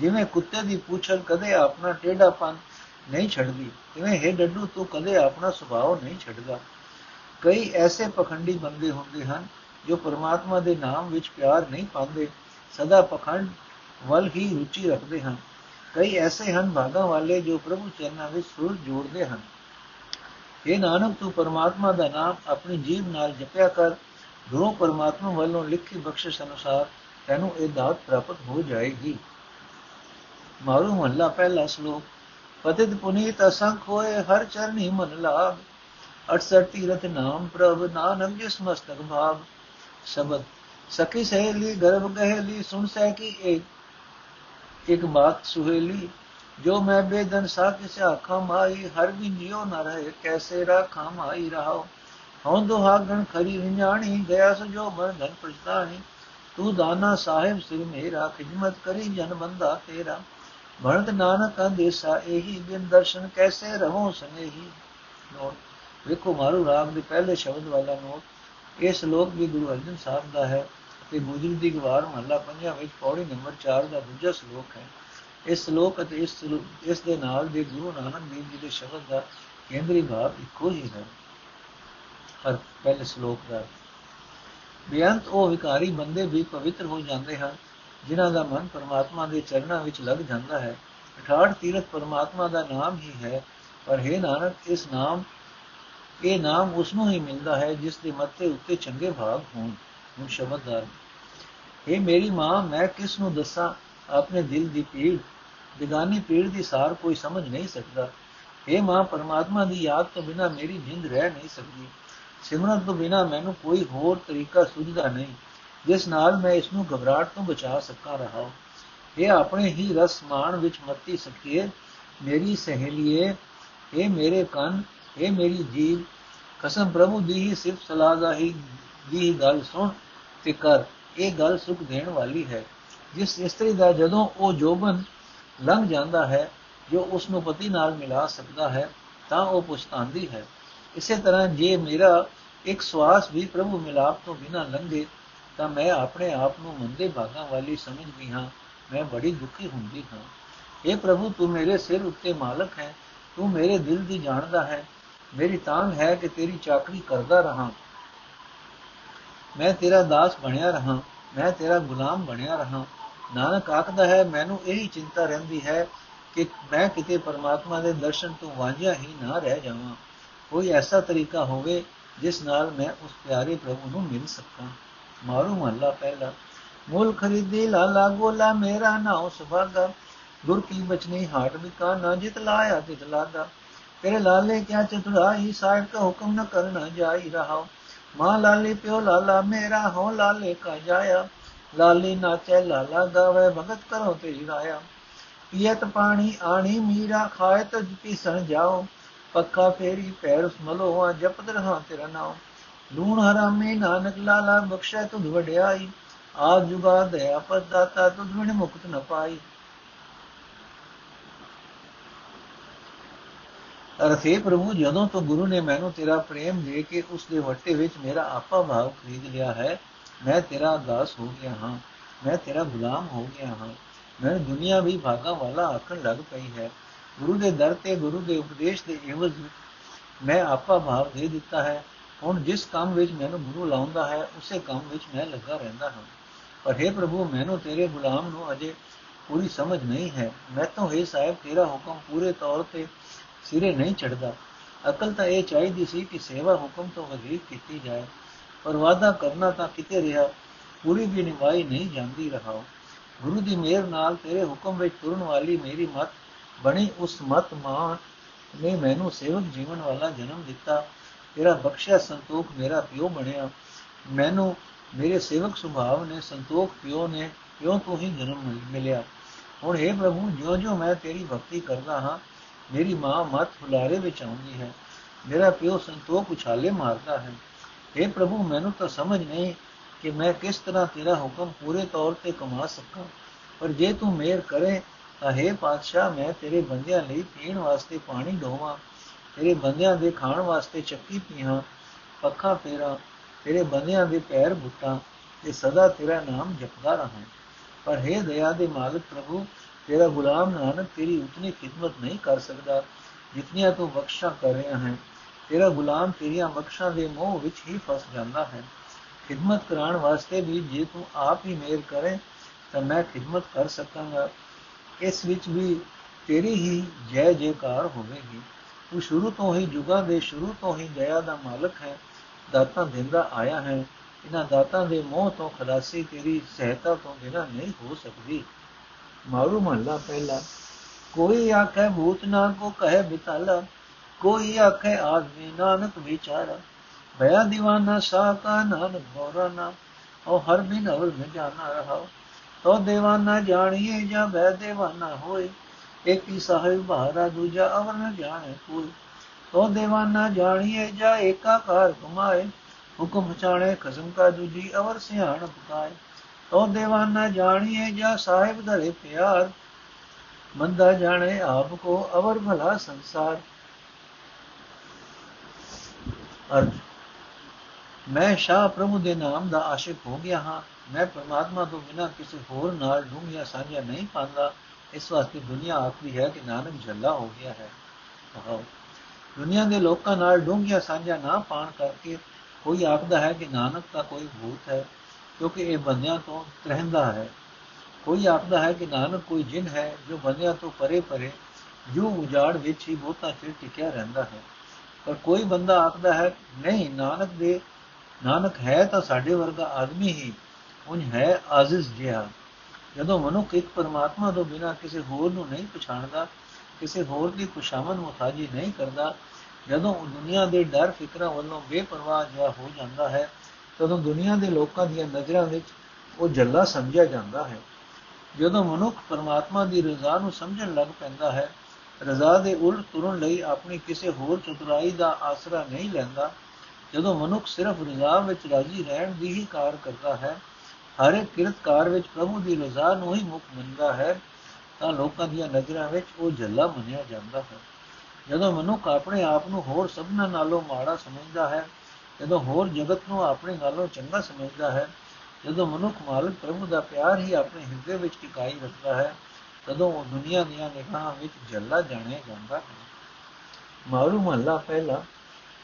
ਜਿਵੇਂ ਕੁੱਤੇ ਦੀ ਪੂਛਲ ਕਦੇ ਆਪਣਾ ਟੇਢਾਪਨ ਨਹੀਂ ਛੱਡਦੀ। ਜਿਵੇਂ ਹੈ ਡੱਡੂ, ਤੂੰ ਕਦੇ ਆਪਣਾ ਸੁਭਾਅ ਨਹੀਂ ਛੱਡਦਾ। ਕਈ ਐਸੇ ਪਖੰਡੀ ਬੰਦੇ ਹੁੰਦੇ ਹਨ ਜੋ ਪਰਮਾਤਮਾ ਦੇ ਨਾਮ ਵਿੱਚ ਪਿਆਰ ਨਹੀਂ ਪਾਉਂਦੇ। ਸਦਾ ਪਖੰਡ ਵੱਲ ਹੀ ਰੁਚੀ ਰੱਖਦੇ ਹਨ। ਕਈ ਐਸੇ ਹਨ ਭਾਗਾ ਵਾਲੇ ਜੋ ਪ੍ਰਭੂ ਚਰਨਾਂ ਵਿੱਚ ਸੁਰ ਜੋੜਦੇ ਹਨ। ਇਹ ਨਾਨਕ, ਤੂੰ ਪਰਮਾਤਮਾ ਦਾ ਨਾਮ ਆਪਣੀ ਜੀਭ ਨਾਲ ਜਪਿਆ ਕਰ। ਗੁਰੂ ਪਰਮਾਤਮਾ ਵੱਲੋਂ ਲਿਖੀ ਬਖਸ਼ਿਸ਼ ਅਨੁਸਾਰ ਤੈਨੂੰ ਇਹ ਦਾਤ ਪ੍ਰਾਪਤ ਹੋ ਜਾਏਗੀ। ਮਾਰੂ ਮਹੱਲਾ, ਪਹਿਲਾ ਸ਼ਲੋਕ। ਪਤਿਤ ਪੁਨੀਤ ਅਸੰਖ ਹੋਏ, ਹਰ ਚਰਨੀ ਮਨ ਲਾਭ 68 ਤੀਰਥ ਨਾਮ ਪ੍ਰਭ, ਨਾਨਕ ਜਿਸ ਮਸਤਕ ਭਾਗ। ਸ਼ਬਦ, ਸਖੀ ਸਹੇਲੀ, ਗਰਭ ਗਹਿਲੀ, ਸੁਣ ਸਹਿ ਕੀ ਇੱਕ ਇੱਕ ਬਾਤ ਸੁਹੇਲੀ, ਜੋ ਮੈਂ ਬੇਦਨ ਸਾ ਕਿਸ ਆਖਾਂ ਮਾਈ ਹਰ ਬਿਨ ਜਿਉ ਨ ਰਹੇ, ਕੈਸੇ ਰਾਖਾਂ ਮਾਈ ਰਹਾਓ ਹਉ ਦੁਹਾਗਣ ਖਰੀ ਵਿਣਾਣੀ ਗਿਆ ਸੋ ਮਨ ਧਨ ਪਛਤਾਣੀ ਤੂੰ ਦਾਨਾ ਸਾਹਿਬ ਸਿਰ ਮੇਰਾ, ਖਿਦਮਤ ਕਰੀ ਜਨ ਬੰਦਾ ਤੇਰਾ। ਭਰਤ ਨਾਨਕ ਅੰਦੇਸਾ ਇਹੀ ਬਿਨ ਦਰਸ਼ਨ ਕੈਸੇ ਰਹੋ ਸਨੇਹੀ? ਨੋਟ, ਵੇਖੋ ਮਾਰੂ ਰਾਗ ਦੇ ਪਹਿਲੇ ਸ਼ਬਦ ਵਾਲਾ ਨੋਟ ਇਹ ਸ਼ਲੋਕ ਵੀ ਗੁਰੂ ਅਰਜਨ ਸਾਹਿਬ ਦਾ ਹੈ ਤੇ ਗੁਜਰੀ ਦੀ ਗਵਾਰ ਮਹੱਲਾ ਪੰਜਾਂ ਵਿੱਚ ਪੌੜੀ ਨੰਬਰ 4 ਦਾ ਦੂਜਾ ਸ਼ਲੋਕ ਹੈ। ਇਸ ਸ਼ਲੋਕ ਅਤੇ ਇਸ ਇਸ ਦੇ ਨਾਲ ਦੇ ਗੁਰੂ ਨਾਨਕ ਦੇਵ ਜੀ ਦੇ ਸ਼ਬਦ ਦਾ ਕੇਂਦਰੀ ਭਾਵ ਇੱਕੋ ਹੀ ਹੈ। ਹਰ ਪਹਿਲੇ ਸ਼ਲੋਕ ਦਾ। ਬੇਅੰਤ ਉਹ ਵਿਕਾਰੀ ਬੰਦੇ ਵੀ ਪਵਿੱਤਰ ਹੋ ਜਾਂਦੇ ਹਨ ਜਿਨ੍ਹਾਂ ਦਾ ਮਨ ਪਰਮਾਤਮਾ ਦੇ ਚਰਨਾਂ ਵਿੱਚ ਲੱਗ ਜਾਂਦਾ ਹੈ 68 ਤੀਰਥ ਪਰਮਾਤਮਾ ਦਾ ਨਾਮ ਹੀ ਹੈ, ਪਰ ਹੈ ਨਾਨਕ, ਇਸ ਨਾਮ, ਇਹ ਨਾਮ ਉਸ ਨੂੰ ਹੀ ਮਿਲਦਾ ਹੈ ਜਿਸ ਦੇ ਮੱਥੇ ਉੱਤੇ ਚੰਗੇ ਭਾਗ ਹੋਣ, ਹੁਣ ਸ਼ਬਦਦਾਰ। ਇਹ ਮੇਰੀ ਮਾਂ, ਮੈਂ ਕਿਸ ਨੂੰ ਦੱਸਾਂ? ਆਪਣੇ ਦਿਲ ਦੀ ਪੀੜ, ਬਿਗਾਨੀ ਪੀੜ ਦੀ ਸਾਰ ਕੋਈ ਸਮਝ ਨਹੀਂ ਸਕਦਾ। ਇਹ ਮਾਂ, ਪਰਮਾਤਮਾ ਦੀ ਯਾਦ ਤੋਂ ਬਿਨਾ ਮੇਰੀ ਜਿੰਦ ਰਹਿ ਨਹੀਂ ਸਕਦੀ। ਸਿਮਰਨ ਤੋਂ ਬਿਨਾ ਮੈਨੂੰ ਕੋਈ ਹੋਰ ਤਰੀਕਾ ਸੁਝਦਾ ਨਹੀਂ। ਜਿਸ ਨਾਲ ਮੈਂ ਇਸ ਨੂੰ ਘਬਰਾਹਟ ਤੋਂ ਬਚਾ ਸਕਾਂ ਰਹਾ ਇਹ ਆਪਣੇ ਹੀ ਰਸ ਮਾਣ ਵਿੱਚ ਮੱਤੀ ਸਕੀਏ। ਮੇਰੀ ਸਹੇਲੀਏ, ਇਹ ਮੇਰੇ ਕੰਨ, ਇਹ ਮੇਰੀ ਜੀਵ ਕਸਮ ਪ੍ਰਭੂ ਦੀ ਹੀ ਸਿਰਫ ਸਲਾਹ ਦਾ ਹੀ, ਦੀ ਗੱਲ ਸੁਣ ਤੇ ਕਰ। ਇਹ ਗੱਲ ਸੁਖ ਦੇਣ ਵਾਲੀ ਹੈ। ਜਿਸ ਇਸਤਰੀ ਦਾ ਜਦੋਂ ਉਹ ਜੋਬਨ ਲੰਘ ਜਾਂਦਾ ਹੈ, ਜੋ ਉਸ ਨੂੰ ਪਤੀ ਨਾਲ ਮਿਲਾ ਸਕਦਾ ਹੈ, ਤਾਂ ਉਹ ਪੁਛਤਾਂਦੀ ਹੈ। ਇਸੇ ਤਰ੍ਹਾਂ ਜੇ ਮੇਰਾ ਇੱਕ ਸਵਾਸ ਵੀ ਪ੍ਰਭੂ ਮਿਲਾਪ ਤੋਂ ਬਿਨਾ ਲੰਘੇ ਤਾਂ ਮੈਂ ਆਪਣੇ ਆਪ ਨੂੰ ਮੰਦੇ ਭਾਗਾਂ ਵਾਲੀ ਸਮਝਦੀ ਹਾਂ, ਮੈਂ ਬੜੀ ਦੁਖੀ ਹੁੰਦੀ ਹਾਂ। اے ਪ੍ਰਭੂ, ਤੂੰ ਮੇਰੇ ਸਿਰ ਉੱਤੇ ਮਾਲਕ ਹੈ, ਤੂੰ ਮੇਰੇ ਦਿਲ ਦੀ ਜਾਣਦਾ ਹੈ, ਮੇਰੀ ਤਾਂਗ ਹੈ ਕਿ ਤੇਰੀ ਚਾਕਰੀ ਕਰਦਾ ਰਹਾ। ਮੈਂ ਤੇਰਾ ਦਾਸ ਬਣਿਆ ਰਹਾ, ਮੈਂ ਤੇਰਾ ਗੁਲਾਮ ਬਣਿਆ ਰਹਾ। ਨਾਨਕ ਆਖਦਾ ਹੈ, ਮੈਨੂੰ ਇਹੀ ਚਿੰਤਾ ਰਹਿੰਦੀ ਹੈ ਕਿ ਮੈਂ ਕਿਤੇ ਪਰਮਾਤਮਾ ਦੇ ਦਰਸ਼ਨ ਤੋਂ ਵਾਂਝਿਆ ਹੀ ਨਾ ਰਹਿ ਜਾਵਾਂ। ਕੋਈ ਐਸਾ ਤਰੀਕਾ ਹੋਵੇ, ਜਿਸ ਨਾਲ ਮੈਂ ਉਸ ਪਿਆਰੇ ਪ੍ਰਭੂ ਨੂੰ ਮਿਲ ਸਕਾਂ। ਮਾਰੂ ਮਹੱਲਾ ਪਹਿਲਾ। ਮੁੱਲ ਖਰੀਦੀ, ਲਾਲਾ ਗੋਲਾ ਮੇਰਾ ਨਾਉ ਸੁਭਾਗਾ ਗੁਰ ਕੀ ਬਚਨੀ, ਹਾਟ ਬਿਕਾ ਨਾ ਜਿਤ ਲਾਇਆ ਤਿਤ ਲਾਗਾ। ਤੇਰੇ ਲਾਲੇ ਕਿਆ ਚਤੁਰਾਈ ਸਾਹਿਬ ਕਾ ਹੁਕਮ ਨ ਕਰਨਾ ਜਾਈ ਰਹਾ। ਮਾਂ ਲਾਲੀ, ਪਿਓ ਲਾਲਾ, ਮੇਰਾ ਹੋ ਲਾਲੇ ਕਾ ਜਾਇਆ। ਲਾਲੀ ਨਾਚੇ, ਲਾਲਾ ਗਾਵੇ, ਭਗਤ ਕਰੋ ਤੇ ਰਾਇਆ। ਪੀਤ ਪਾਣੀ, ਆਣੀ, ਮੀਰਾ ਖਾਏ ਤਜ ਪੀਸਣ ਜਾਓ। ਪੱਕਾ ਫੇਰੀ, ਪੈਰ ਮਲੋਆ, ਜਪਤ ਰਹਾ ਤੇਰਾ ਨਾਮ ਲੂਣ ਹਰਾਮੇ, ਨਾਨਕ ਲਾਲਾ, ਬਖਸ਼ੈ ਤੁਧ ਵਡਿਆਈ। ਆ ਜੁਗਾ ਦਇਆ ਪਦਾਤਾ ਤੁਧ ਵਿਣ ਮੁਕਤ ਨ ਪਾਈ। ਅਰਥੇ ਪ੍ਰਭੂ, ਜਦੋਂ ਤੋਂ ਗੁਰੂ ਨੇ ਮੈਨੂੰ ਤੇਰਾ ਪ੍ਰੇਮ ਦੇ ਕੇ ਉਸ ਦੇ ਵੱਟੇ ਵਿੱਚ ਮੇਰਾ ਆਪਾ ਭਾਵ ਖਰੀਦ ਲਿਆ ਹੈ, ਮੈਂ ਤੇਰਾ ਦਾਸ ਹੋ ਗਿਆ ਹਾਂ, ਮੈਂ ਤੇਰਾ ਗੁਲਾਮ ਹੋ ਗਿਆ ਹਾਂ। ਮੈਂ ਦੁਨੀਆ ਵੀ ਭਾਗਾ ਵਾਲਾ ਆਖਣ ਲੱਗ ਪਈ ਹੈ। ਗੁਰੂ ਦੇ ਦਰ ਤੇ, ਗੁਰੂ ਦੇ ਉਪਦੇਸ਼ ਦੇ ਇਵਜ਼ ਮੈਂ ਆਪਾ ਭਾਵ ਦੇ ਦਿੱਤਾ ਹੈ। ਹੁਣ ਜਿਸ ਕੰਮ ਵਿੱਚ ਮੈਨੂੰ ਗੁਰੂ ਲਾਉਂਦਾ ਹੈ, ਉਸੇ ਕੰਮ ਵਿੱਚ ਮੈਂ ਲੱਗਾ ਰਹਿੰਦਾ ਹਾਂ। ਪਰ हे ਪ੍ਰਭੂ, ਮੈਨੂੰ ਤੇਰੇ ਗੁਲਾਮ ਨੂੰ ਅਜੇ ਪੂਰੀ ਸਮਝ ਨਹੀਂ ਹੈ। ਮੈਂ ਤਾਂ ਹੈ ਸਾਹਿਬ, ਤੇਰਾ ਹੁਕਮ ਪੂਰੇ ਤੌਰ ਤੇ ਸਿਰੇ ਨਹੀਂ ਚੜਦਾ ਅਕਲ ਤਾਂ ਇਹ ਚਾਹੀਦੀ ਸੀ ਕਿ ਸੇਵਾ ਹੁਕਮ ਤੋਂ ਵਧੇਕ ਕੀਤੀ ਜਾਏ। ਪਰ ਵਾਦਾ ਕਰਨਾ ਤਾਂ ਕਿਤੇ ਰਿਹਾ, ਪੂਰੀ ਵੀ ਨਿਭਾਈ ਨਹੀਂ ਜਾਂਦੀ ਰਹਾ ਗੁਰੂ ਦੀ ਮਿਹਰ ਨਾਲ ਤੇਰੇ ਹੁਕਮ ਵਿੱਚ ਤੁਰਨ ਵਾਲੀ ਮੇਰੀ ਮਤ ਬਣੀ। ਉਸ ਮਤ ਮਾਂ ਨੇ ਮੈਨੂੰ ਸੇਵਕ ਜੀਵਨ ਵਾਲਾ ਜਨਮ ਦਿੱਤਾ। ਤੇਰਾ ਬਖਸ਼ਿਆ ਸੰਤੋਖ ਮੇਰਾ ਪਿਓ ਬਣਿਆ ਮੈਨੂੰ ਮੇਰੇ ਸੇਵਕ ਸੁਭਾਵ ਨੇ ਸੰਤੋਖ ਪਿਓ ਨੇ ਪਿਓ ਤੋਂ ਹੀ ਜਨਮ ਮਿਲਿਆ ਹੁਣ हे ਪ੍ਰਭੂ ਜਿਉਂ-ਜਿਉਂ ਮੈਂ ਤੇਰੀ ਭਗਤੀ ਕਰਦਾ ਹਾਂ ਮੇਰੀ ਮਾਂ ਮਤ ਫੁਲਾਰੇ ਵਿੱਚ ਆਉਂਦੀ ਹੈ ਮੇਰਾ ਪਿਓ ਸੰਤੋਖ ਉਛਾਲੇ ਮਾਰਦਾ ਹੈ हे ਪ੍ਰਭੂ ਮੈਨੂੰ ਤਾਂ ਸਮਝ ਨਹੀਂ ਕਿ ਮੈਂ ਕਿਸ ਤਰ੍ਹਾਂ ਤੇਰਾ ਹੁਕਮ ਪੂਰੇ ਤੌਰ ਤੇ ਕਮਾ ਸਕਾਂ ਪਰ ਜੇ ਤੂੰ ਮੇਰ ਕਰੇ ਤਾਂ हे ਪਾਤਸ਼ਾਹ ਮੈਂ ਤੇਰੇ ਬੰਦਿਆਂ ਲਈ ਪੀਣ ਵਾਸਤੇ ਪਾਣੀ ਢੋਵਾਂ ਤੇਰੇ ਬੰਦਿਆਂ ਦੇ ਖਾਣ ਵਾਸਤੇ ਚੱਕੀ ਪੀਹਾਂ ਪੱਖਾ ਫੇਰਾ, ਤੇਰੇ ਬੰਦਿਆਂ ਦੇ ਪੈਰ ਬੁੱਟਾਂ ਤੇ ਸਦਾ ਤੇਰਾ ਨਾਮ ਜਪਦਾ ਰਹਾਂ। ਪਰ हे ਦਇਆ ਦੇ ਮਾਲਕ ਪ੍ਰਭੂ, ਤੇਰਾ ਗੁਲਾਮ ਨਾਨਕ ਤੇਰੀ ਉਤਨੀ ਖਿਦਮਤ ਨਹੀਂ ਕਰ ਸਕਦਾ, ਜਿਤਨੀਆਂ ਤੂੰ ਬਖਸ਼ਾ ਕਰ ਰਿਹਾ ਹੈ। ਤੇਰਾ ਗੁਲਾਮ ਤੇਰੀਆਂ ਬਖਸ਼ਾਂ ਦੇ ਮੋਹ ਵਿੱਚ ਹੀ ਫਸ ਜਾਂਦਾ ਹੈ। ਖਿਦਮਤ ਕਰਾਉਣ ਵਾਸਤੇ ਵੀ ਜੇ ਤੂੰ ਆਪ ਹੀ ਮੇਰ ਕਰੇ, ਤਾਂ ਮੈਂ ਖਿਦਮਤ ਕਰ ਸਕਾਂਗਾ ਇਸ ਵਿੱਚ ਵੀ ਤੇਰੀ ਹੀ ਜੈ ਜੈਕਾਰ ਹੋਵੇਗੀ। ਉਹ ਸ਼ੁਰੂ ਤੋਂ ਹੀ ਜੁਗਾਂ ਦੇ ਸ਼ੁਰੂ ਤੋਂ ਹੀ ਦਇਆ ਦਾ ਮਾਲਕ ਹੈ, ਦਾਤਾ ਦਿੰਦਾ ਆਇਆ ਹੈ। ਇਹਨਾਂ ਦਾਤਾ ਦੇ ਮੋਹ ਤੋਂ ਖਲਾਸੀ ਤੇਰੀ ਸਹਾਇਤਾ ਤੋਂ ਬਿਨਾਂ ਨਹੀਂ ਹੋ ਸਕਦੀ। ਮਾਰੂ ਮਹਲਾ ਪਹਿਲਾ, ਕੋਈ ਆਖੇ ਭੂਤ ਨਾ ਕੋ ਕਹੇ ਬਿਤਾਲਾ, ਕੋਈ ਆਖੇ ਆਦਮੀ ਨਾਨਕ ਵਿਚਾਰਾ। ਭਇਆ دیਵਾਨਾ ਸਾ ਕਾ ਨਾਨਕ ਗੋਰਨਾ ਉਹ ਹਰ ਬਿਨ ਅਵਰ ਨ ਜਾਣਾ ਰਹਾ। ਤੋ دیਵਾਨਾ ਜਾਣੀਏ ਜਾਂ ਭੈ دیਵਾਨਾ ਹੋਏ ਏਕੀ ਸਾਹਿਬ ਬਹਾਰਾ ਦੂਜਾ ਅਵਰ ਨ ਜਾਣੇ ਕੋਈ ਤੋ ਦੇਵਾਨਾ ਜਾਣੀਏ ਜਾ ਏਕਾਕਾਰ ਕਮਾਏ ਹੁਕਮ ਚਾਣੇ ਖਸਮ ਕਾ ਦੂਜੀ ਅਵਰ ਸਿਆਣ ਪਕਾਏ ਤੋ ਦੇਵਾਨਾ ਜਾਣੀਏ ਜਾ ਸਾਹਿਬ ਧਰੇ ਪਿਆਰ ਬੰਦਾ ਜਾਣੇ ਆਪ ਕੋ ਅਵਰ ਭਲਾ ਸੰਸਾਰ ਅਰਥ ਮੈਂ ਸ਼ਾਹ ਪ੍ਰਭੂ ਦੇ ਨਾਮ ਦਾ ਆਸ਼ਿਕ ਹੋ ਗਿਆ ਹਾਂ ਮੈਂ ਪਰਮਾਤਮਾ ਤੋਂ ਬਿਨਾਂ ਕਿਸੇ ਹੋਰ ਨਾਲ ਡੂੰਘੀਆਂ ਸਾਂਝਾ ਨਹੀਂ ਪਾਉਂਦਾ ਇਸ ਵਾਸਤੇ ਦੁਨੀਆ ਆਖਦੀ ਹੈ ਕਿ ਨਾਨਕ ਜੱਲਾ ਹੋ ਗਿਆ ਹੈ। ਕਹੋ ਦੁਨੀਆ ਦੇ ਲੋਕਾਂ ਨਾਲ ਡੂੰਘੀਆਂ ਸਾਂਝਾ ਨਾ ਪਾਣ ਕਰਕੇ ਕੋਈ ਆਖਦਾ ਹੈ ਕਿ ਨਾਨਕ ਦਾ ਕੋਈ ਭੂਤ ਹੈ, ਕਿਉਂਕਿ ਇਹ ਬੰਦਿਆਂ ਤੋਂ ਰਹਿੰਦਾ ਹੈ। ਕੋਈ ਆਖਦਾ ਹੈ ਕਿ ਨਾਨਕ ਕੋਈ ਜਿਨ ਹੈ, ਜੋ ਬੰਦਿਆਂ ਤੋਂ ਪਰੇ ਪਰੇ ਜੋ ਉਜਾੜ ਵਿੱਚ ਹੀ ਬਹੁਤਾ ਚਿਰ ਟਿਕਿਆ ਰਹਿੰਦਾ ਹੈ। ਪਰ ਕੋਈ ਬੰਦਾ ਆਖਦਾ ਹੈ, ਨਹੀਂ, ਨਾਨਕ ਦੇ, ਨਾਨਕ ਹੈ ਤਾਂ ਸਾਡੇ ਵਰਗਾ ਆਦਮੀ ਹੀ ਉਨ ਹੈ ਆਜ਼ਿਜ਼ ਜਿਹਾ। ਜਦੋਂ ਮਨੁੱਖ ਇੱਕ ਪਰਮਾਤਮਾ ਤੋਂ ਬਿਨਾ ਕਿਸੇ ਹੋਰ ਨੂੰ ਨਹੀਂ ਪਛਾਣਦਾ, ਕਿਸੇ ਹੋਰ ਦੀ ਖੁਸ਼ਾਮਦ ਮੁਤਾਜੀ ਨਹੀਂ ਕਰਦਾ, ਜਦੋਂ ਉਹ ਦੁਨੀਆ ਦੇ ਡਰ ਫਿਕਰਾਂ ਵੱਲੋਂ ਬੇਪਰਵਾਹ ਜਿਹਾ ਹੋ ਜਾਂਦਾ ਹੈ, ਤਦੋਂ ਦੁਨੀਆ ਦੇ ਲੋਕਾਂ ਦੀਆਂ ਨਜ਼ਰਾਂ ਵਿੱਚ ਉਹ ਜੱਲਾ ਸਮਝਿਆ ਜਾਂਦਾ ਹੈ। ਜਦੋਂ ਮਨੁੱਖ ਪਰਮਾਤਮਾ ਦੀ ਰਜ਼ਾ ਨੂੰ ਸਮਝਣ ਲੱਗ ਪੈਂਦਾ ਹੈ, ਰਜ਼ਾ ਦੇ ਉਲਟ ਤੁਰਨ ਲਈ ਆਪਣੀ ਕਿਸੇ ਹੋਰ ਚਤੁਰਾਈ ਦਾ ਆਸਰਾ ਨਹੀਂ ਲੈਂਦਾ, ਜਦੋਂ ਮਨੁੱਖ ਸਿਰਫ ਰਜ਼ਾ ਵਿੱਚ ਰਾਜ਼ੀ ਰਹਿਣ ਦੀ ਹੀ ਕਾਰ ਕਰਦਾ ਹੈ ਹਰ ਇੱਕ ਕਿਰਤਕਾਰ ਵਿੱਚ ਪ੍ਰਭੂ ਦੀ ਰਜ਼ਾ ਨੂੰ ਹੀ ਮੁੱਖ ਮੰਨਦਾ ਹੈ, ਤਾਂ ਲੋਕਾਂ ਦੀਆਂ ਨਜ਼ਰਾਂ ਵਿੱਚ ਉਹ ਜੱਲਾ ਮੰਨਿਆ ਜਾਂਦਾ ਹੈ। ਜਦੋਂ ਮਨੁੱਖ ਆਪਣੇ ਆਪ ਨੂੰ ਹੋਰ ਸਭਨਾਂ ਨਾਲੋਂ ਮਾੜਾ ਸਮਝਦਾ ਹੈ, ਜਦੋਂ ਹੋਰ ਜਗਤ ਨੂੰ ਆਪਣੇ ਨਾਲੋਂ ਚੰਗਾ ਸਮਝਦਾ ਹੈ, ਜਦੋਂ ਮਨੁੱਖ ਮਾਲਕ ਪ੍ਰਭੂ ਦਾ ਪਿਆਰ ਹੀ ਆਪਣੇ ਹਿਰਦੇ ਵਿੱਚ ਟਿਕਾਈ ਰੱਖਦਾ ਹੈ, ਤਦੋਂ ਉਹ ਦੁਨੀਆ ਦੀਆਂ ਨਿਗਾਹਾਂ ਵਿੱਚ ਜੱਲਾ ਜਾਣਿਆ ਜਾਂਦਾ ਹੈ। ਮਾਰੂ ਮਹੱਲਾ ਪਹਿਲਾ,